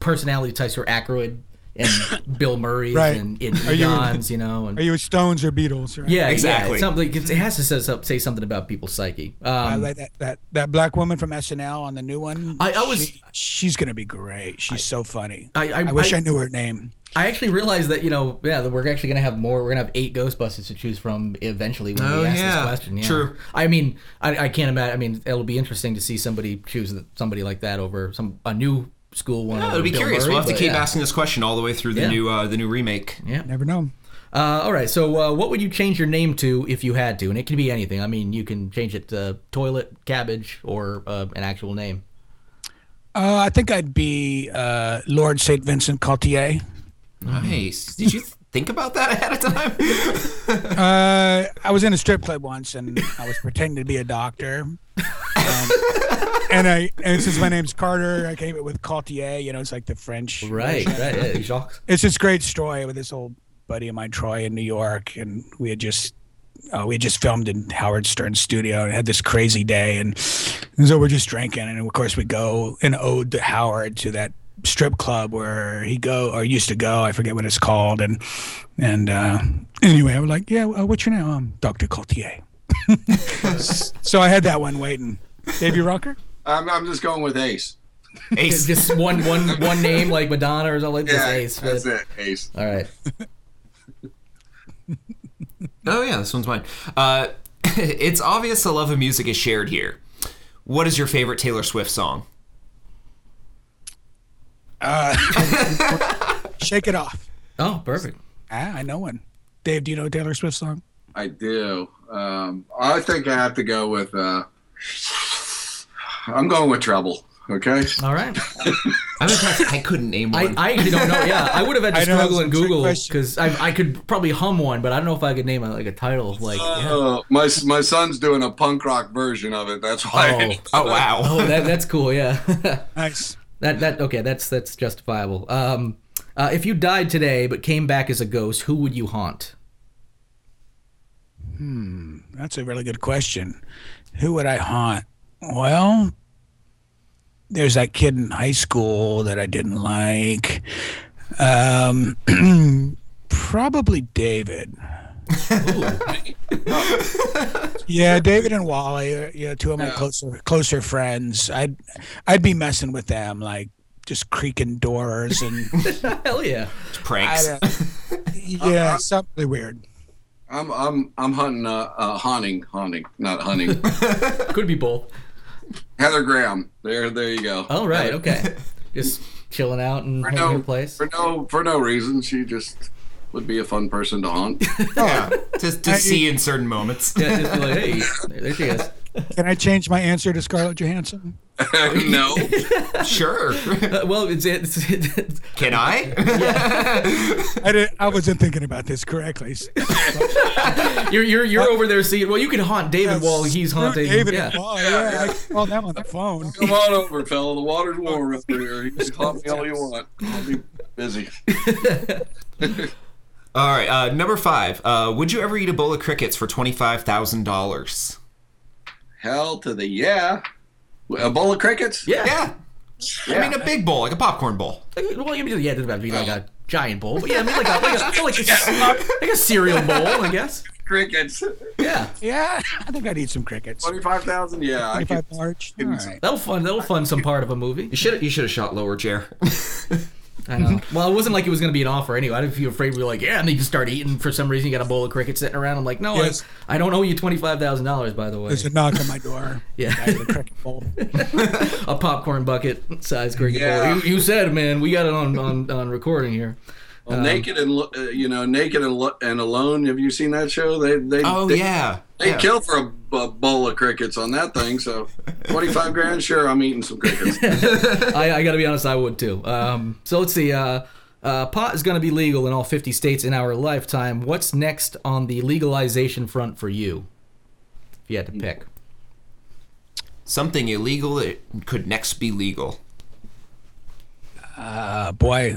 personality types for Aykroyd and Bill Murray Right. and, and Are you- you know. And, Are you with Stones or Beatles? Right? yeah, Exactly. Yeah, something, it has to say, say something about people's psyche. I Um, like that, that that black woman from SNL on the new one. I- I was- she- she's gonna be great. She's so funny. I- I- wish I- I, knew her name. I actually realized that you know, yeah, that we're actually gonna have more. We're gonna have eight Ghostbusters to choose from eventually when Oh, we ask yeah. this question. Yeah. True. I mean, I, I can't imagine. I mean, it'll be interesting to see somebody choose somebody like that over some a new school one. Yeah, over I'd be curious. Murray, we'll have to keep yeah. asking this question all the way through the Yeah. new uh, the new remake. Yeah. Never know. Uh, all right. So, uh, what would you change your name to if you had to? And it can be anything. I mean, you can change it to toilet, cabbage, or uh, an actual name. Uh, I think I'd be uh, Lord Saint Vincent Cartier. Nice. Did you think about that ahead of time? Uh, I was in a strip club once, and I was pretending to be a doctor. And, and I and since my name's Carter, I came up with Cartier. You know, it's like the French. Right. version. Right. Yeah, Jacques. It's this great story with this old buddy of mine, Troy, in New York, and we had just uh, we had just filmed in Howard Stern's studio and had this crazy day, and, and so we're just drinking, and of course we go an ode to Howard to that strip club where he go or used to go. I forget what it's called, and and uh, anyway, I was like, yeah, uh, what's your name? I'm Doctor Cartier. so I had that one waiting. Baby Rocker. I'm, I'm just going with Ace. Ace. Just one, one, one name like Madonna or something like this. Yeah, Ace. that's but- it. Ace. All right. Oh yeah, this one's mine. Uh, it's obvious the love of music is shared here. What is your favorite Taylor Swift song? Shake it off. Oh, perfect. Ah, I know one. Dave, do you know a Taylor Swift song? I do. Um, I think I have to go with. Uh, I'm going with Trouble. Okay. All right. I'm impressed. I couldn't name I, one. I actually don't know. Yeah, I would have had to I know, struggle it's in Google because I, I could probably hum one, but I don't know if I could name a, like a title. Like, yeah. Uh, my my son's doing a punk rock version of it. That's why. oh wow. oh, that, that's cool. Yeah. Nice. That that okay. That's that's justifiable. Um, uh, if you died today but came back as a ghost, who would you haunt? Hmm, that's a really good question. Who would I haunt? Well, there's that kid in high school that I didn't like. Um, probably David. Yeah, David and Wally, are, yeah, two of my closer closer friends. I'd I'd be messing with them, like just creaking doors and Hell yeah. I Pranks. don't- yeah, something weird. I'm I'm I'm hunting. Uh, uh, haunting, haunting, not hunting. Could be both. Heather Graham. There, there you go. All right. right. Okay. Just chilling out and For no, place. for no, for no reason. She just would be a fun person to haunt. yeah. To, to see in certain moments. Yeah, just be like, hey, there she is. Can I change my answer to Scarlett Johansson? no. Sure. Uh, well, it's, it's, it's Can I? I did, I wasn't thinking about this correctly. you're you're you're over there seeing. Well, you can haunt David while he's haunting. David yeah. and Wally. Yeah, I can call them on the phone. Come on over, fella. The water's warm up here. You can haunt me all you want. I'll be busy. All right. Uh, number five. Uh, would you ever eat a bowl of crickets for twenty five thousand dollars? Hell to the yeah. A bowl of crickets? Yeah. Yeah. I mean, a big bowl, like a popcorn bowl. Well, you mean, yeah, it doesn't have to be like a giant bowl, but yeah, I mean, like a like a, like a, like a cereal bowl, I guess. Crickets. Yeah, Yeah, I think I'd eat some crickets. Twenty-five thousand. Yeah. I could, Twenty-five large. All right. that'll fund. That'll fun some part of a movie. You should you should have shot lower, Jer. I know. Well, it wasn't like it was going to be an offer anyway. I didn't feel afraid. We were like, yeah, and then you start eating. For some reason, you got a bowl of crickets sitting around. I'm like, no, Yes. I, I don't owe you twenty five thousand dollars. By the way, There's a knock on my door. Yeah. I have a cricket bowl. a popcorn bucket size cricket Yeah. bowl. You, you said, man, we got it on on, on recording here. Well, naked and uh, you know, naked and, Lo- and alone. Have you seen that show? They they Oh they, yeah. they yeah. kill for a, a bowl of crickets on that thing. So twenty-five grand. Sure, I'm eating some crickets. I, I got to be honest, I would too. Um, so let's see. Uh, uh, pot is going to be legal in all 50 states in our lifetime. What's next on the legalization front for you? If you had to pick. Something illegal that could next be legal. Uh, boy,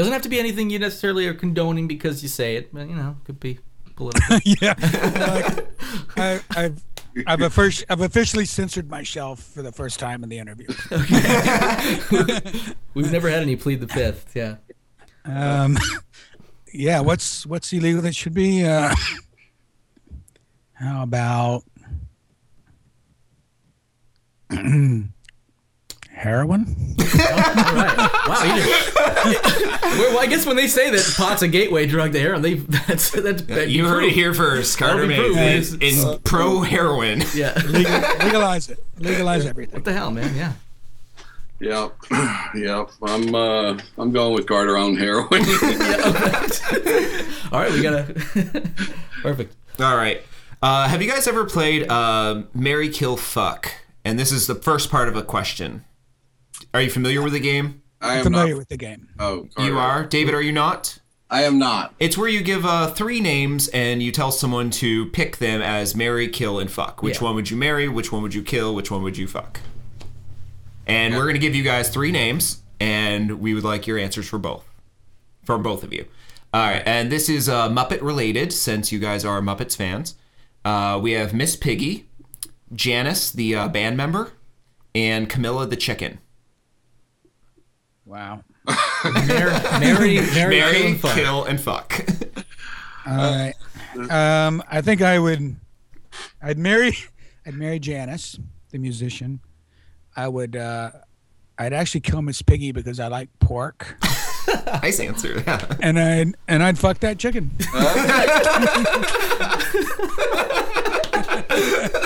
Doesn't have to be anything you necessarily are condoning because you say it, but you know, could be political. yeah. Like, I, I've I've, offic- I've officially censored myself for the first time in the interview. We've never had any plead the fifth. Yeah. Um, yeah, what's what's illegal that should be? Uh, how about heroin? All right. Wow. You did. well, I guess when they say that pot's a gateway drug to heroin, they that's that's that'd You heard it here first. Carter That'll be in, man. in pro heroin. Yeah. Legal, legalize it. Legalize everything. What the hell, man? Yeah. Yep, yep. I'm uh, I'm going with Carter on heroin. All right, we gotta. Perfect. All right. Uh, have you guys ever played uh, Marry Kill Fuck? And this is the first part of a question. Are you familiar with the game? I am Familiar not. with the game. Oh, You are. David, are you not? I am not. It's where you give uh, three names and you tell someone to pick them as marry, kill, and fuck. Which Yeah. one would you marry? Which one would you kill? Which one would you fuck? And we're going to give you guys three names, and we would like your answers for both. For both of you. All right, and this is uh, Muppet related since you guys are Muppets fans. Uh, we have Miss Piggy, Janice, the uh, band member, and Camilla the chicken. Wow. Marry, Marry, Mary, Marry, kill, and fuck. kill, and fuck. All right. Um, I think I would. I'd marry. I'd marry Janice, the musician. I would. Uh, I'd actually kill Miss Piggy because I like pork, nice answer. Yeah. and I'd and I'd fuck that chicken.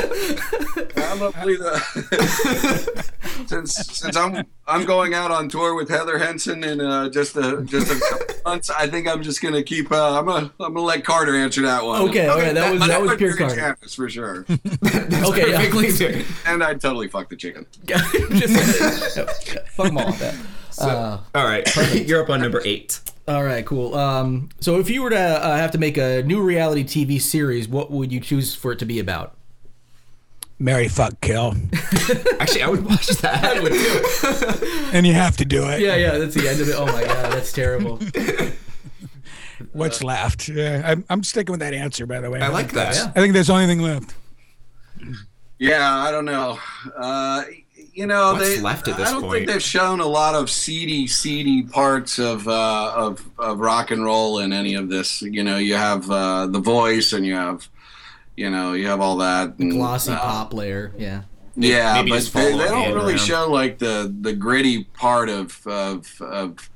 I'm gonna since since I'm I'm going out on tour with Heather Henson in uh, just a just a couple months, I think I'm just gonna keep. Uh, I'm gonna I'm gonna let Carter answer that one. Okay, okay, that was- that was pure Carter. Janice for sure, Okay, yeah. Perfectly fair. and I'd totally fuck the chicken. Just fuck them all with that. Uh, All right, you're up on number eight. all right, cool. Um, so if you were to uh, have to make a new reality TV series, what would you choose for it to be about? Marry fuck kill, Actually, I would watch that. and you have to do it. Yeah, yeah, that's the end of it. Oh my god, that's terrible. What's left? Yeah, I'm, I'm sticking with that answer. By the way, I like that. Yeah. I think there's the only thing left. Yeah, I don't know. Uh, you know, What's they, left at this I don't point? think they've shown a lot of seedy, seedy parts of uh, of of rock and roll in any of this. You know, you have uh, the voice, and you have, you know, you have all that and, Glossy uh, pop layer. Yeah. Yeah, Maybe but they, they don't hand really around. show like the the gritty part of of of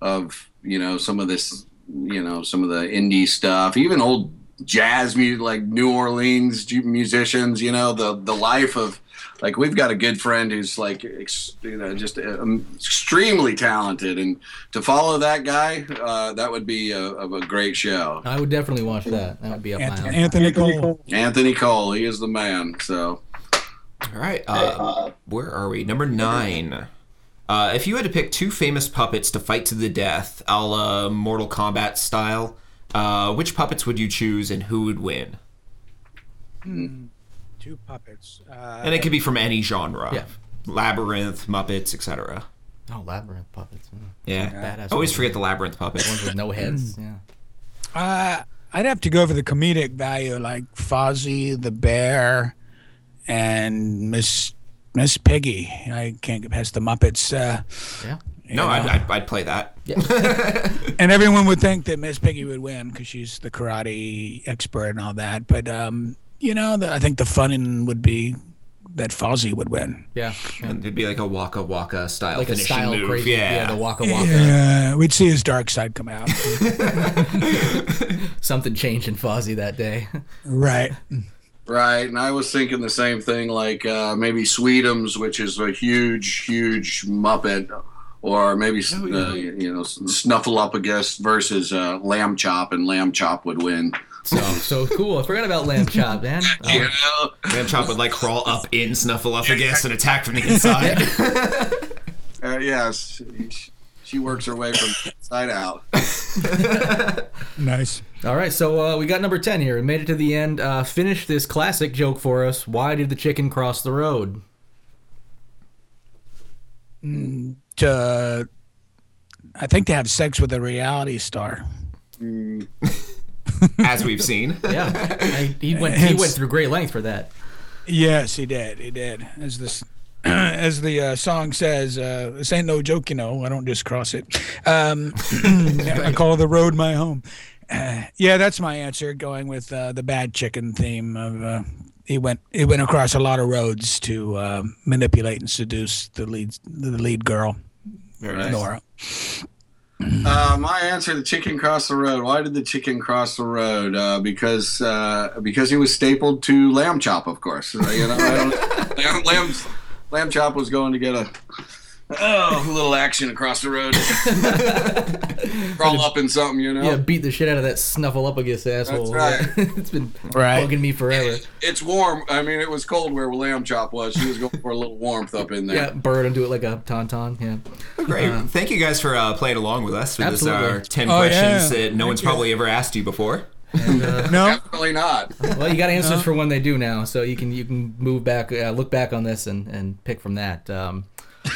of you know some of this you know some of the indie stuff, even old jazz music like New Orleans musicians. You know the the life of like we've got a good friend who's like ex, you know just um, extremely talented, and to follow that guy, uh, that would be a, of a great show. I would definitely watch that. That would be up my Anthony, alley. Anthony Cole. Anthony Cole, he is the man. So. All right, uh, where are we? Number nine. Uh, if you had to pick two famous puppets to fight to the death, a la Mortal Kombat style, uh, which puppets would you choose and who would win? Two puppets. Uh, And it could be from any genre. Yeah. Labyrinth, Muppets, etc. Oh, labyrinth puppets. mm. Yeah. Badass I always ones. forget the Labyrinth puppet. Ones with no heads. Yeah. Uh, I'd have to go for the comedic value, like Fozzie the Bear and Miss Miss Piggy. I can't get past the Muppets. Uh, Yeah. no, I'd, I'd, I'd play that. Yeah. and everyone would think that Miss Piggy would win because she's the karate expert and all that. But um, you know, the, I think the fun would be that Fozzie would win. Yeah. yeah. And it'd be like a Waka Waka style Like a finishing style move. crazy. Yeah. Yeah. The waka waka. Yeah, we'd see his dark side come out. Something changed in Fozzie that day. right. Right, and I was thinking the same thing, like uh, maybe Sweetums, which is a huge, huge Muppet, or maybe uh, you know Snuffleupagus versus uh, Lamb Chop, and Lamb Chop would win. So so cool. I forgot about Lamb Chop, man. Uh, You know? Lamb Chop would like crawl up in Snuffleupagus and attack from the inside. Uh, yes, she, she works her way from inside out. Nice. All right, so uh, we got number 10 here. We made it to the end. Uh, finish this classic joke for us. Why did the chicken cross the road? To, I think to have sex with a reality star. As we've seen. Yeah, I, he went he went through great length for that. Yes, he did. He did. As this, as the uh, song says, uh, "This ain't no joke, you know. I don't just cross it. Um, I call the road my home." Uh, yeah, that's my answer. Going with uh, the bad chicken theme of uh, he went he went across a lot of roads to uh, manipulate and seduce the lead the lead girl Very nice. Nora. Uh, my answer: the chicken crossed the road. Why did the chicken cross the road? Uh, because uh, because he was stapled to Lamb Chop, of course. You know, I don't, lamb, lamb, lamb Chop was going to get a oh, a little action across the road, crawl up in something, you know. Yeah, beat the shit out of that snuffleupagus asshole. That's right. it's been Right. bugging me forever. It's warm. I mean, it was cold where Lamb Chop was. She was going for a little warmth up in there. Yeah, bird and do it like a tauntaun. Yeah. Great. Thank you guys for uh, playing along with us with this Absolutely. uh, 10 Oh, questions yeah. that no one's probably ever asked you before. No, Definitely not. Well, you got answers for when they do now, so you can you can move back, uh, look back on this, and, and pick from that. Um,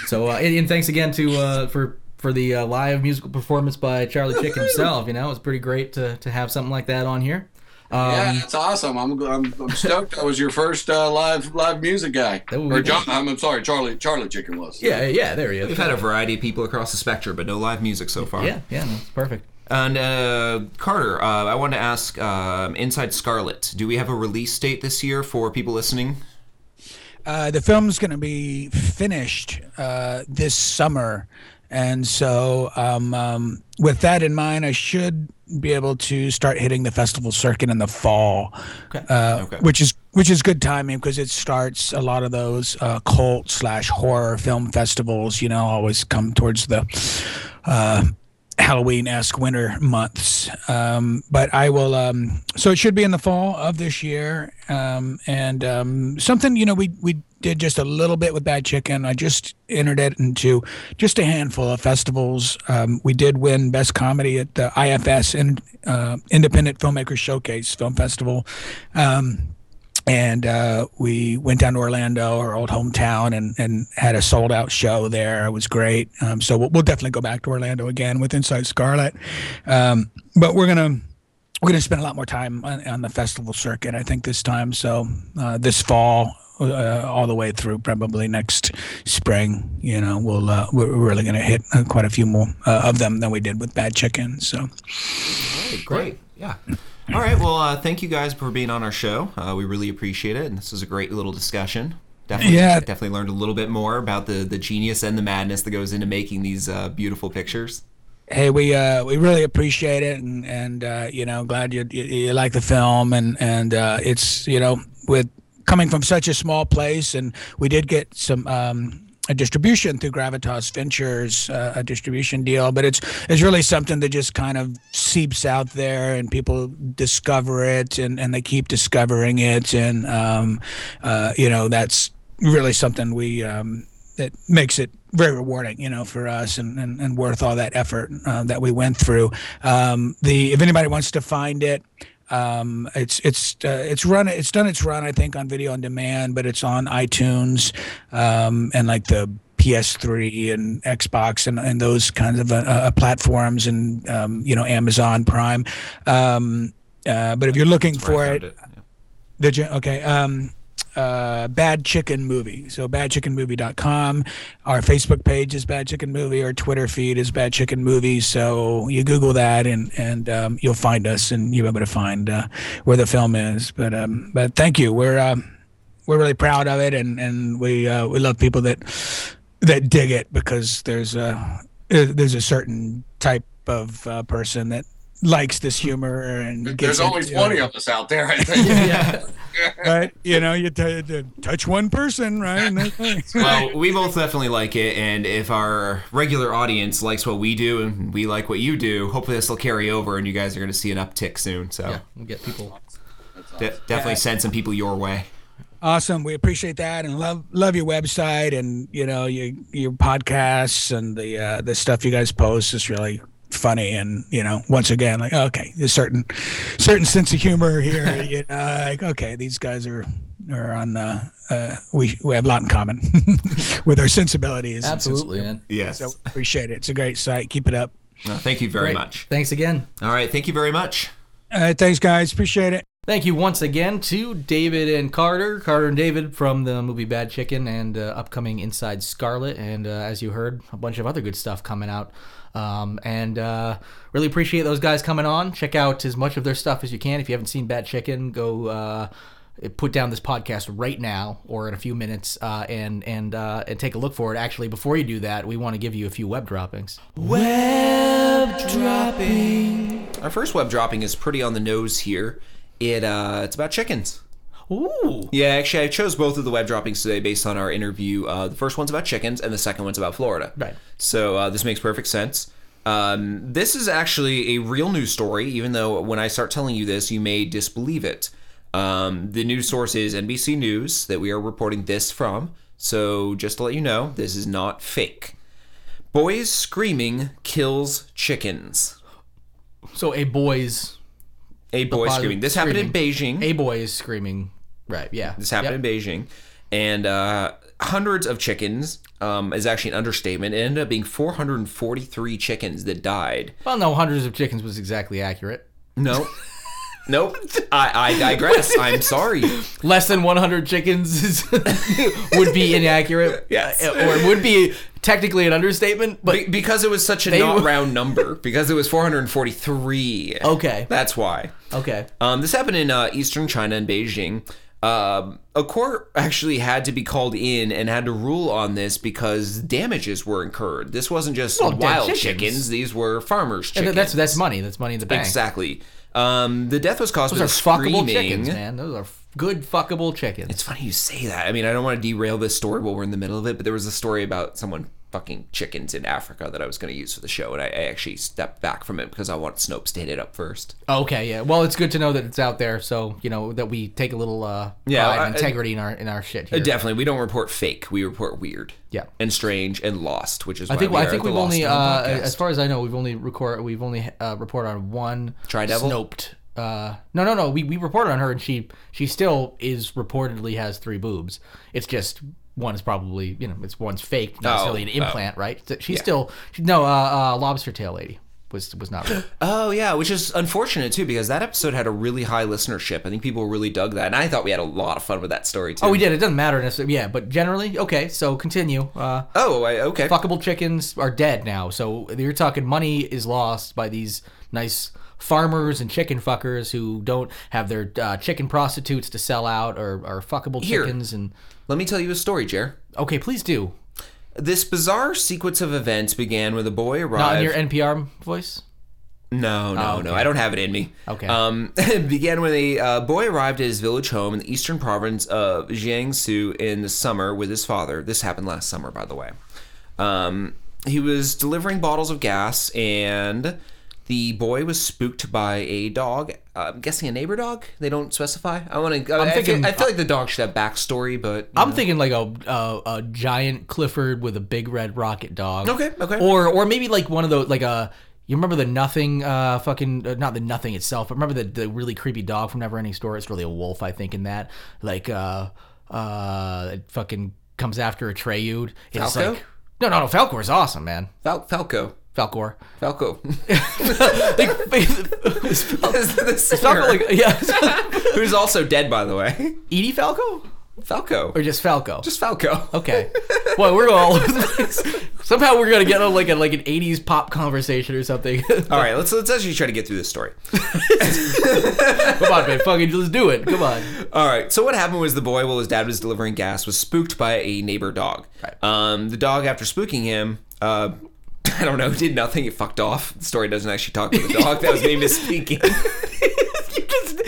so, uh, and, and thanks again to uh, for for the uh, live musical performance by Charlie Chick himself. You know, it was pretty great to, to have something like that on here. Um, yeah, that's awesome. I'm, I'm, I'm stoked. I was your first uh, live live music guy. Or John, I'm, I'm sorry, Charlie Charlie Chicken was. yeah, yeah, there he is. We've had a variety of people across the spectrum, but no live music so far. Yeah, yeah, that's perfect. And uh, Carter, uh, I wanted to ask um, Inside Scarlet, do we have a release date this year for people listening? Uh, the film's going to be finished uh, this summer, And so, um, um, with that in mind, I should be able to start hitting the festival circuit in the fall, uh, Okay. which is which is good timing because it starts a lot of those uh, cult slash horror film festivals. You know, always come towards the uh, Halloween esque winter months. Um, but I will, um, so it should be in the fall of this year. Um, and um, something, you know, we, we did just a little bit with Bad Chicken. I just entered it into just a handful of festivals. Um, we did win Best Comedy at the IFS in, uh, Independent Filmmakers Showcase Film Festival. Um, and uh, we went down to Orlando, our old hometown, and, and had a sold out show there. It was great. Um, so we'll, we'll definitely go back to Orlando again with Inside Scarlet. Um, but we're gonna we're gonna spend a lot more time on, on the festival circuit, I think, this time. So uh, this fall. Uh, all the way through probably next spring you know we'll uh, we're really going to hit uh, quite a few more uh, of them than we did with bad chicken so Great. Yeah. All right. Well, uh, thank you guys for being on our show. Uh, we really appreciate it, and this was a great little discussion. Definitely, Yeah. definitely learned a little bit more about the the genius and the madness that goes into making these uh, beautiful pictures. hey, we uh, we really appreciate it, and and uh, you know, glad you, you you like the film, and and uh, it's you know, with coming from such a small place, and we did get some. Um, a distribution through Gravitas Ventures, uh, a distribution deal, but it's it's really something that just kind of seeps out there, and people discover it, and, and they keep discovering it, and um, uh, you know that's really something we um, that makes it very rewarding, you know, for us and, and, and worth all that effort uh, that we went through. Um, the if anybody wants to find it, um, it's it's uh, it's run it's done its run I think on video on demand, but it's on iTunes um, and like the PS3 and Xbox and, and those kinds of uh, uh, platforms and um, you know Amazon Prime. Um, uh, but if you're looking for I it, Yeah. did you? Okay. Um, uh, Bad Chicken Movie. So badchickenmovie.com. Our Facebook page is Bad Chicken Movie. Our Twitter feed is Bad Chicken Movie. So you Google that and and um, you'll find us and you'll be able to find uh, where the film is. But um, but thank you. We're um, we're really proud of it and and we uh, we love people that that dig it because there's a there's a certain type of uh, person that likes this humor and There's gets only it, 20 of us out there, I think. right? You know, you t- t- touch one person, right? And. Well, we both definitely like it, and if our regular audience likes what we do and we like what you do, hopefully this will carry over, and you guys are going to see an uptick soon. So Yeah, we'll get people. de- definitely send some people your way. awesome. We appreciate that and love love your website and you know your your podcasts and the uh, the stuff you guys post is really funny and you know once again like okay there's certain certain sense of humor here you know like okay these guys are are on uh, uh we we have a lot in common with our sensibilities Absolutely, man. Yes. So appreciate it. It's a great site. Keep it up. No, thank you very Great. much. Thanks again. All right. Thank you very much. Uh, thanks, guys. Appreciate it. Thank you once again to David and Carter, Carter and David from the movie Bad Chicken and uh, upcoming Inside Scarlet, and uh, as you heard, a bunch of other good stuff coming out. Um, and uh, really appreciate those guys coming on. Check out as much of their stuff as you can. If you haven't seen Bad Chicken, go uh, put down this podcast right now or in a few minutes uh, and and uh, and take a look for it. Actually, before you do that, we want to give you a few web droppings. Web dropping. Our first web dropping is pretty on the nose here. It uh, it's about chickens. Ooh, Yeah, actually, I chose both of the web droppings today based on our interview. Uh, the first one's about chickens, and the second one's about Florida. Right. So uh, this makes perfect sense. Um, this is actually a real news story, even though when I start telling you this, you may disbelieve it. Um, the news source is NBC News that we are reporting this from. So just to let you know, this is not fake. Boys screaming kills chickens. so a boy's A boy screaming. This happened in Beijing. a boy is screaming. Right. Yeah. This happened in Beijing, and uh, hundreds of chickens um, is actually an understatement. It ended up being 443 chickens that died. Well, no, hundreds of chickens was exactly accurate. No, nope. I, I digress. I'm sorry. Less than 100 chickens is, would be inaccurate. Yes. Uh, Or it would be technically an understatement, but Be- because it was such a not round number. Because it was 443. okay. That's why. Okay. Um, this happened in uh, eastern China in Beijing. Um, a court actually had to be called in and had to rule on this because damages were incurred. This wasn't just Well, wild chickens. chickens; these were farmers' And chickens. that's that's money. That's money in the bank. exactly. Um, the death was caused Those by are the fuckable screaming. chickens, man. Those are good fuckable chickens. It's funny you say that. I mean, I don't want to derail this story while we're in the middle of it, but there was a story about someone fucking chickens in Africa that I was going to use for the show, and I, I actually stepped back from it because I want Snopes to hit it up first. Okay, yeah. Well, it's good to know that it's out there, so you know that we take a little uh, Yeah, pride I- integrity in our in our shit here. Uh, Definitely, we don't report fake. We report weird. Yeah. and strange and lost, which is I think we I think we've only, uh, as far as I know, we've only record we've only uh, reported on one Tridevil? Snoped. Uh, no, no, no. We, we reported on her, and she she still is reportedly has three boobs. It's just one is probably you know it's one's fake, not necessarily an oh. implant, right? She's still she, no uh, uh, lobster tail lady was was not. real. Oh yeah, which is unfortunate too because that episode had a really high listenership. I think people really dug that, and I thought we had a lot of fun with that story too. oh, we did. It doesn't matter necessarily. Yeah, but generally, okay. So continue. Uh, Oh, I, okay. fuckable chickens are dead now. So you're talking money is lost by these nice farmers and chicken fuckers who don't have their uh, chicken prostitutes to sell out or, or fuckable Here. chickens. And Let me tell you a story, Jer. okay, please do. This bizarre sequence of events began with a boy arrived. Not in your NPR voice. No, no, Oh, no. I don't have it in me. Okay. Um, it began when a uh, boy arrived at his village home in the eastern province of Jiangsu in the summer with his father. This happened last summer, by the way. Um, he was delivering bottles of gas, and the boy was spooked by a dog. Uh, I'm guessing a neighbor dog. They don't specify. I want to. i'm thinking- feel, I feel like the dog should have backstory, but I'm know. thinking like a, a a giant Clifford with a big red rocket dog. Okay, okay. Or or maybe like one of those like a. You remember the nothing, uh, fucking, uh, not the nothing itself, but remember the, the really creepy dog from Never Ending Story? It's really a wolf, I think, in that. Like, uh, uh, it fucking comes after Atreyu. It's Falco? like, no, no, no, Falkor is awesome, man. Fal- Falco. Falkor. Falco. Is the singer, Falco like, yeah. who's also dead, by the way. Edie Falco? Falco. Or just Falco? Just Falco. Okay. Well, we're going all over the place. Somehow we're gonna get on like a like an '80s pop conversation or something. All right, let's let's actually try to get through this story. Come on, man. Fucking let's do it. Come on. All right. So what happened was the boy, while his dad was delivering gas, was spooked by a neighbor dog. Right. Um, the dog, after spooking him, uh, I don't know, did nothing. It fucked off. The story doesn't actually talk about the dog. That was me misspeaking. You just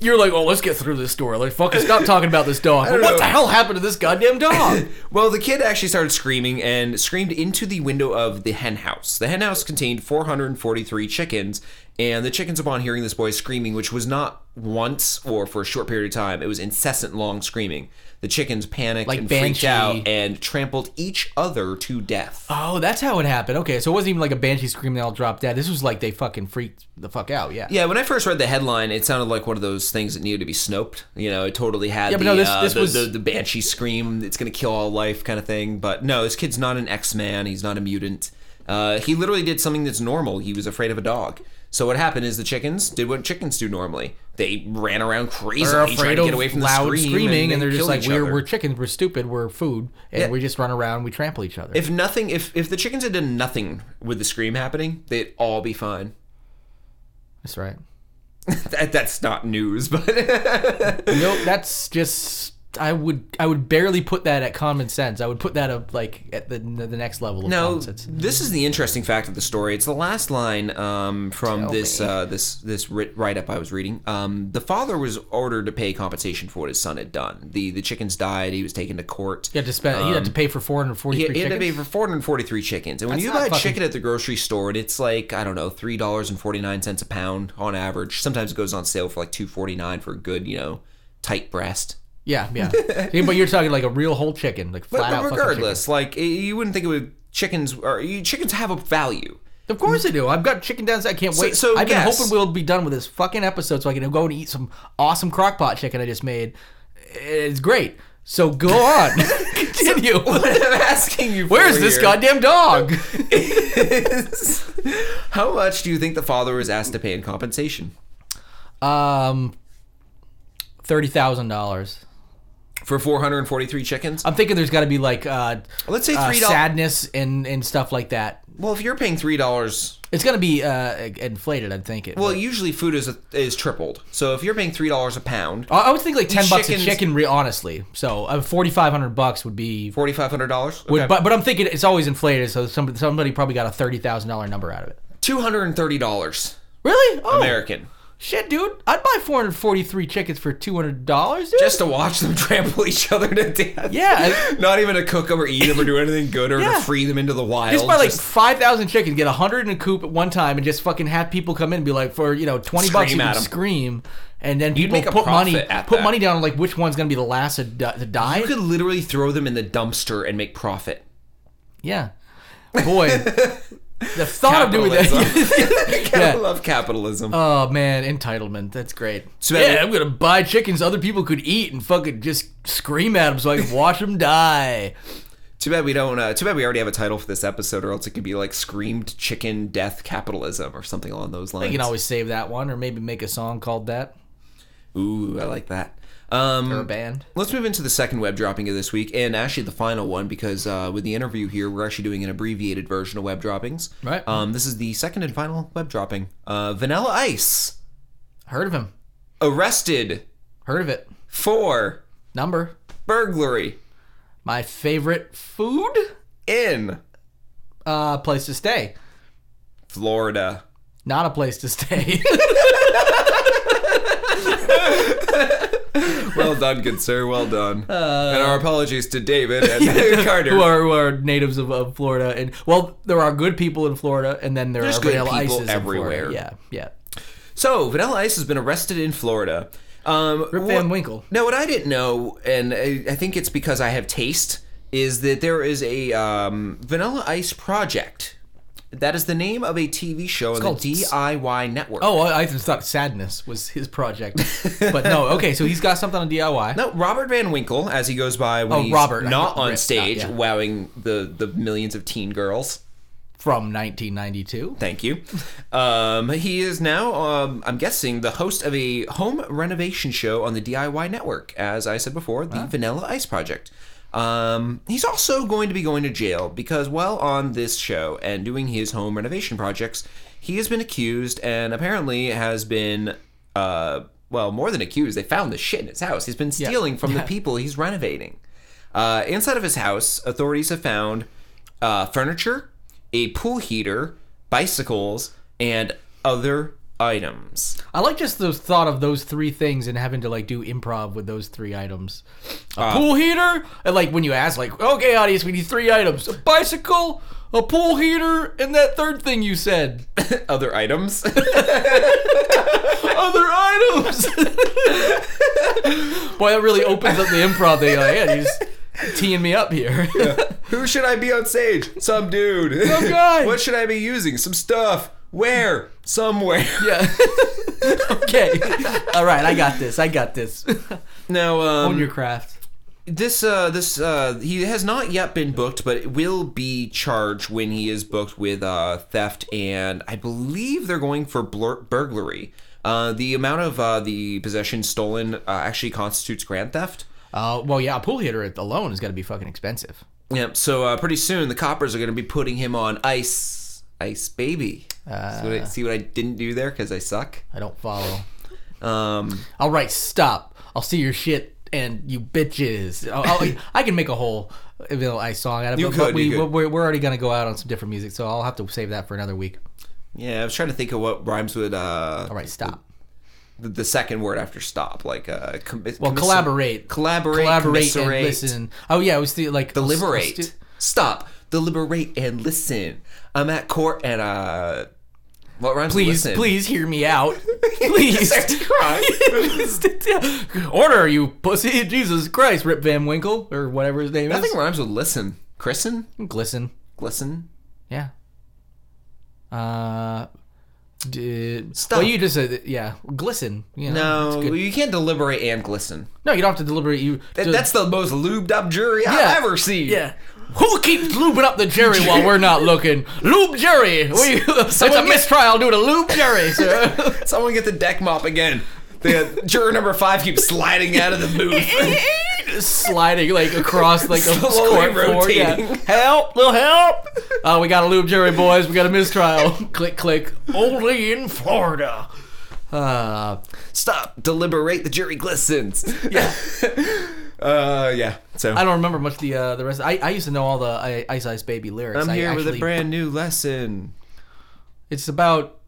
you're like, oh, let's get through this story. Like, fucking stop talking about this dog. don't what know. the hell happened to this goddamn dog? well, the kid actually started screaming and screamed into the window of the hen house. The hen house contained 443 chickens, and the chickens, upon hearing this boy screaming, which was not once or for a short period of time, it was incessant, long screaming. The chickens panicked Like and Banshee. freaked out and trampled each other to death. oh, that's how it happened. Okay, so it wasn't even like a banshee scream they all dropped dead. This was like they fucking freaked the fuck out. Yeah. Yeah, when I first read the headline, it sounded like one of those things that needed to be snoped. You know, it totally had Yeah, the, no, this- uh, this the, was- the, the banshee scream. It's to kill all life kind of thing. But no, this kid's not an X Man. He's not a mutant. Uh, he literally did something that's normal. He was afraid of a dog. So what happened is the chickens did what chickens do normally. They ran around crazy, trying to get away from loud the scream, screaming, and, they they're just like, we're, other. we're chickens, we're stupid, we're food, and Yeah. we just run around, we trample each other. If nothing, if if the chickens had done nothing with the scream happening, they'd all be fine. That's right. That, that's not news, but Nope, that's just I would I would barely put that at common sense. I would put that up like at the the next level of No, common sense. this is the interesting fact of the story. It's the last line um, from Tell this uh, this this write up I was reading. Um, the father was ordered to pay compensation for what his son had done. the The chickens died. He was taken to court. You had to spend. you had to pay for four hundred He, he had to pay for 443 chickens. And when That's you buy fucking- chicken at the grocery store, and it's like, I don't know, $3.49 a pound on average. Sometimes it goes on sale for like 249 for a good, you know, tight breast. Yeah, yeah. See, but you're talking like a real whole chicken, like flat but out. fucking regardless, like, you wouldn't think it would, chickens, or chickens have a value. Of course I do. I've got chicken down. I can't wait. so I've been yes. hoping we'll be done with this fucking episode so I can go and eat some awesome crockpot chicken I just made. It's great. So go on. Continue. What I'm asking you for Where's this here goddamn dog? is, how much do you think the father was asked to pay in compensation? Um, thirty thousand dollars. For 443 chickens. I'm thinking there's got to be like uh, Let's say uh, $3. sadness and and stuff like that. Well, if you're paying three dollars, It's gonna be uh, inflated. I'd think it. well, but- usually food is is tripled. So if you're paying three dollars a pound, I I would think like ten bucks a chicken. Re- honestly, so uh, forty five hundred bucks would be. forty five hundred dollars, Would, but but I'm thinking it's always inflated, so somebody somebody probably got a thirty thousand dollar number out of it. two hundred and thirty dollars Really? Oh, American, Shit, dude! I'd buy four hundred forty three chickens for two hundred dollars, dude. just to watch them trample each other to death. yeah. Not even to cook them or eat them or do anything good or Yeah. to free them into the wild. Just buy like just five thousand chickens, get a hundred in a coop at one time, and just fucking have people come in and be like, for you know twenty bucks, you can scream, and then people make a put money put that. money down on like which one's gonna be the last to, to die. you could literally throw them in the dumpster and make profit. yeah, boy, the thought of doing that. I love capitalism. Oh man, entitlement. That's great. So yeah, I'm gonna buy chickens other people could eat and fucking just scream at them so I can watch them die. Too bad we don't. Uh, too bad we already have a title for this episode, or else it could be like "Screamed Chicken Death Capitalism" or something along those lines. You can always save that one, or maybe make a song called that Ooh, I like that. Um, or a band. Let's move into the second web dropping of this week, and actually the final one because uh, with the interview here, we're actually doing an abbreviated version of web droppings. Right. Um, this is the second and final web dropping. Uh, Vanilla Ice Heard of him? arrested Heard of it? for Number. burglary My favorite food. in Uh, place to stay. Florida. Not a place to stay. Well done, good sir. Well done. and our apologies to David and Carter. who are who are natives of, of Florida, and well, there are good people in Florida, and then there There's are good vanilla people everywhere. Yeah, yeah. So, Vanilla Ice has been arrested in Florida. Um, Rip what- Van Winkle. Now, what I didn't know, and I, I think it's because I have taste, is that there is a um, Vanilla Ice project. That is the name of a TV show on called the DIY network. Oh, I thought Sadness was his project, but no. Okay, so he's got something on DIY. No, Robert Van Winkle, as he goes by when Oh, he's Robert. not on not- stage, yeah. wowing the, the millions of teen girls. from 1992. Thank you. Um, he is now, um, I'm guessing, the host of a home renovation show on the DIY network, as I said before, the Vanilla Ice Project. Um, he's also going to be going to jail because while on this show and doing his home renovation projects, he has been accused and apparently has been, uh, well, more than accused. They found the shit in his house. He's been stealing from the people he's renovating. Uh, inside of his house, authorities have found uh, furniture, a pool heater, bicycles, and other items. I like just the thought of those three things and having to like do improv with those three items. A Uh, pool heater, and like when you ask, like, okay, audience, we need three items: a bicycle, a pool heater, and that third thing you said. other items. Other items. Boy, that really opens up the improv thing. Like, yeah, he's teeing me up here. Who should I be on stage? Some dude. Some guy. what should I be using? Some stuff. Where? Somewhere. yeah. okay. All right, I got this. I got this. Now, um, Own your craft. this uh this uh he has not yet been booked but it will be charged when he is booked with uh theft and i believe they're going for blur- burglary uh the amount of uh the possession stolen uh, actually constitutes grand theft Uh, well, yeah, a pool hitter alone is going to be fucking expensive. Yep. So uh, pretty soon the coppers are going to be putting him on ice, ice baby. See, what I, see what I didn't do there because I suck. I don't follow. Um, All right, stop. I'll see your shit and you bitches. I'll, I'll, I can make a whole Vanilla Ice song out of it. You but could, we, you could. We're, we're already going to go out on some different music, so I'll have to save that for another week. yeah, I was trying to think of what rhymes with uh All right, stop. the, the second word after stop, like uh, com- Well, collaborate. collaborate, Collaborate and listen. Oh, yeah, it was the, like... deliberate, st- stop, deliberate, and listen. I'm at court and uh, what rhymes with Please, listen? please hear me out. Please. Start to cry. Order, you pussy. Jesus Christ, Rip Van Winkle, or whatever his name is. Nothing is. rhymes with listen. Christen, Glisten. glisten. Yeah. Uh... Did, Stop. Well, you just said, yeah, glisten. You know, No, it's good. you can't deliberate and glisten. No, you don't have to deliberate. You That, to- that's the most lubed up jury Yeah. I've ever seen. yeah. Who keeps lubing up the jury while we're not looking? Lube jury. We, it's a mistrial due to lube jury, sir. Someone get the deck mop again. The juror number five keeps sliding out of the booth. sliding like across like a court floor. Yeah. Help! Little help! Uh, we got a lube jury, boys. We got a mistrial. click, click. Only in Florida. Uh, Stop. Deliberate. The jury glistens. Yeah. Uh, yeah. So I don't remember much of the uh, the rest. I, I used to know all the I- Ice Ice Baby lyrics. I'm I here with a brand new lesson. It's about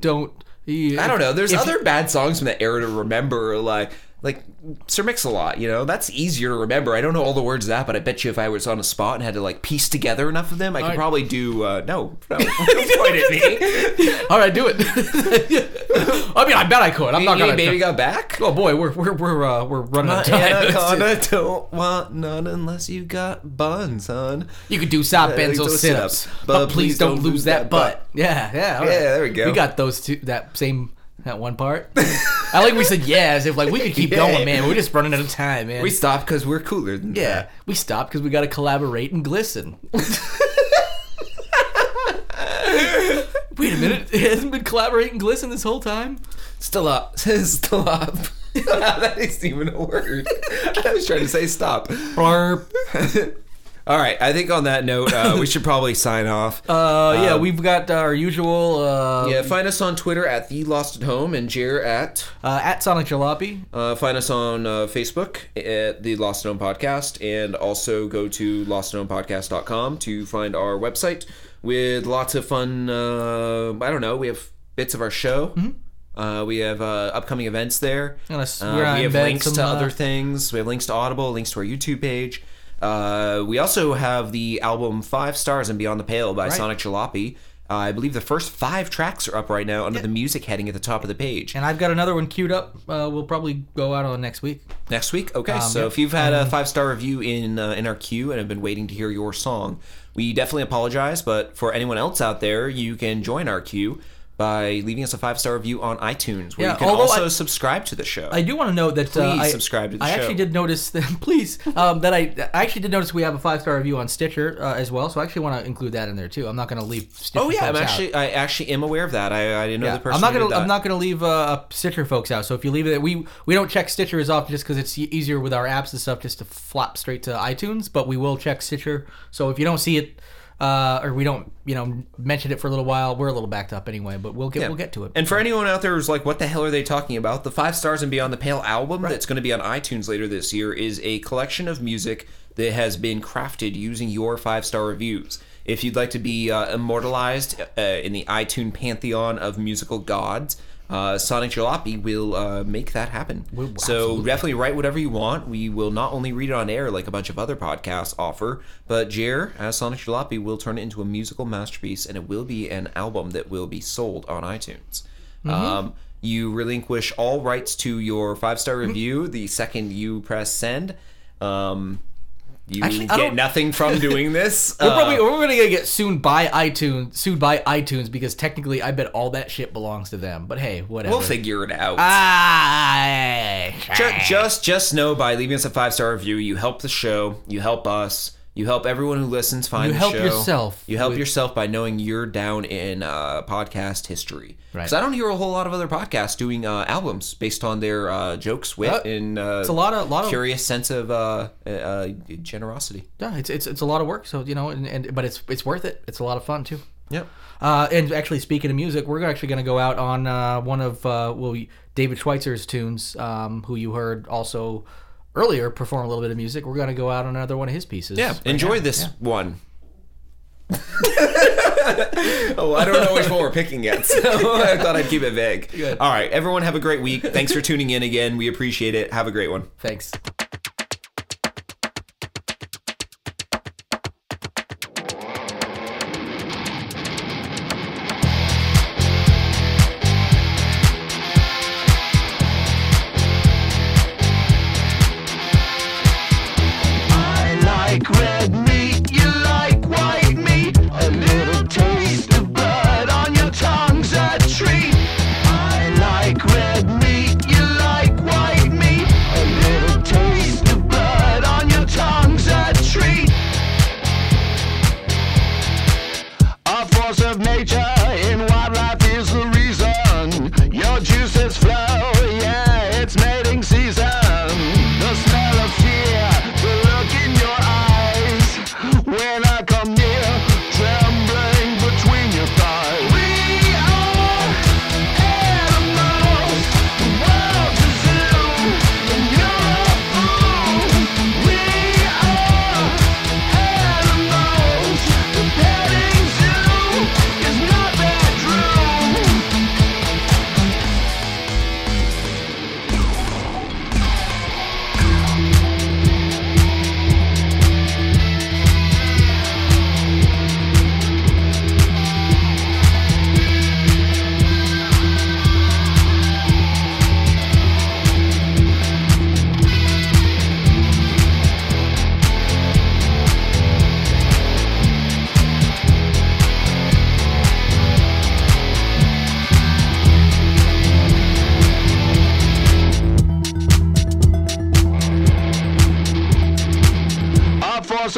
don't. I don't know. There's if- other bad songs from that era to remember, like like Sir Mix-a-Lot. You know, that's easier to remember. I don't know all the words of that, but I bet you if I was on a spot and had to like piece together enough of them, I could probably do. Uh, no, no, don't point at me. All right, do it. I mean, I bet I could. I'm not gonna. baby got back. Oh boy, we're we're we're uh, we're running out of time. Anaconda don't want none unless you got buns, hon. You could do side Yeah, bends or sit-ups, sit-ups. but, please don't lose that butt. butt. Yeah, yeah, Yeah, right. there we go. We got those two. That same that one part. I like we said yeah, as if like we could keep Yeah. going, man. We're just running out of time, man. We stopped because we're cooler than yeah, that. we stopped because we got to collaborate and glisten. Wait a minute, it hasn't been collaborating and glisten this whole time. Still up. Still up. that isn't even a word. I was trying to say stop. All right. I think on that note, uh, we should probably sign off. Uh, yeah, we've got our usual uh, yeah, find us on Twitter at the Lost at Home and Jer at. uh, at Sonic Jalopy. Uh, find us on uh, Facebook at the Lost at Home Podcast, and also go to lostathomepodcast.com to find our website with lots of fun. Uh, I don't know. We have bits of our show. Uh, we have uh, upcoming events there. Uh, we have links to other things. We have links to Audible, links to our YouTube page. Uh, we also have the album Five Stars and Beyond the Pale by Right. Sonic Jalopy. Uh, I believe the first five tracks are up right now under the music heading at the top of the page. And I've got another one queued up. Uh, we'll probably go out on next week. Next week, okay. Um, so yep. if you've had a five star review in uh, in our queue and have been waiting to hear your song, we definitely apologize. But for anyone else out there, you can join our queue by leaving us a five star review on iTunes, where Yeah, you can also I- subscribe to the show. I do want to note that uh, Please I, subscribe to the I show. actually did notice that. Please, um, that I, I actually did notice we have a five star review on Stitcher uh, as well. So I actually want to include that in there too. I'm not going to leave. Stitcher oh yeah, I'm folks out. actually I actually am aware of that. I, I didn't know Yeah, the person. I'm not gonna. I'm not gonna leave uh, Stitcher folks out. So if you leave it, we we don't check Stitcher as often just because it's easier with our apps and stuff just to flop straight to iTunes. But we will check Stitcher. So if you don't see it, uh, or we don't you know mention it for a little while, we're a little backed up anyway. But we'll get Yeah. we'll get to it. And for anyone out there who's like, what the hell are they talking about? The Five Stars and Beyond the Pale album that's going to be on iTunes later this year is a collection of music that has been crafted using your five star reviews. If you'd like to be uh, immortalized uh, in the iTunes pantheon of musical gods, uh, Sonic Jalopy will uh, make that happen. so definitely write whatever you want. We will not only read it on air like a bunch of other podcasts offer, but Jer, as Sonic Jalopy, will turn it into a musical masterpiece, and it will be an album that will be sold on iTunes. Mm-hmm. Um, you relinquish all rights to your five star review the second you press send. Um, you Actually, get nothing from doing this. We're Uh, probably we're gonna get sued by iTunes, sued by iTunes because technically I bet all that shit belongs to them. But hey, whatever. we'll figure it out. Ah, Ju- just just know by leaving us a five star review, you help the show, you help us, you help everyone who listens find You the help show. yourself You help with- yourself by knowing you're down in uh, podcast history. Right. Because I don't hear a whole lot of other podcasts doing uh, albums based on their uh, jokes, wit, Uh, and uh, it's a lot of- lot of- curious sense of uh, uh, uh, generosity. yeah, it's, it's it's a lot of work. So you know, and, and but it's it's worth it. It's a lot of fun too. Yep. Uh, and actually, speaking of music, we're actually going to go out on uh, one of uh, well David Schweizer's tunes, um, who you heard also earlier perform a little bit of music. We're going to go out on another one of his pieces. Yeah, right enjoy now. this Yeah. one. oh, I don't know which one we're picking yet, so I thought I'd keep it vague. Good. All right, everyone, have a great week. Thanks for tuning in again. We appreciate it. Have a great one. Thanks.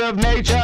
Of nature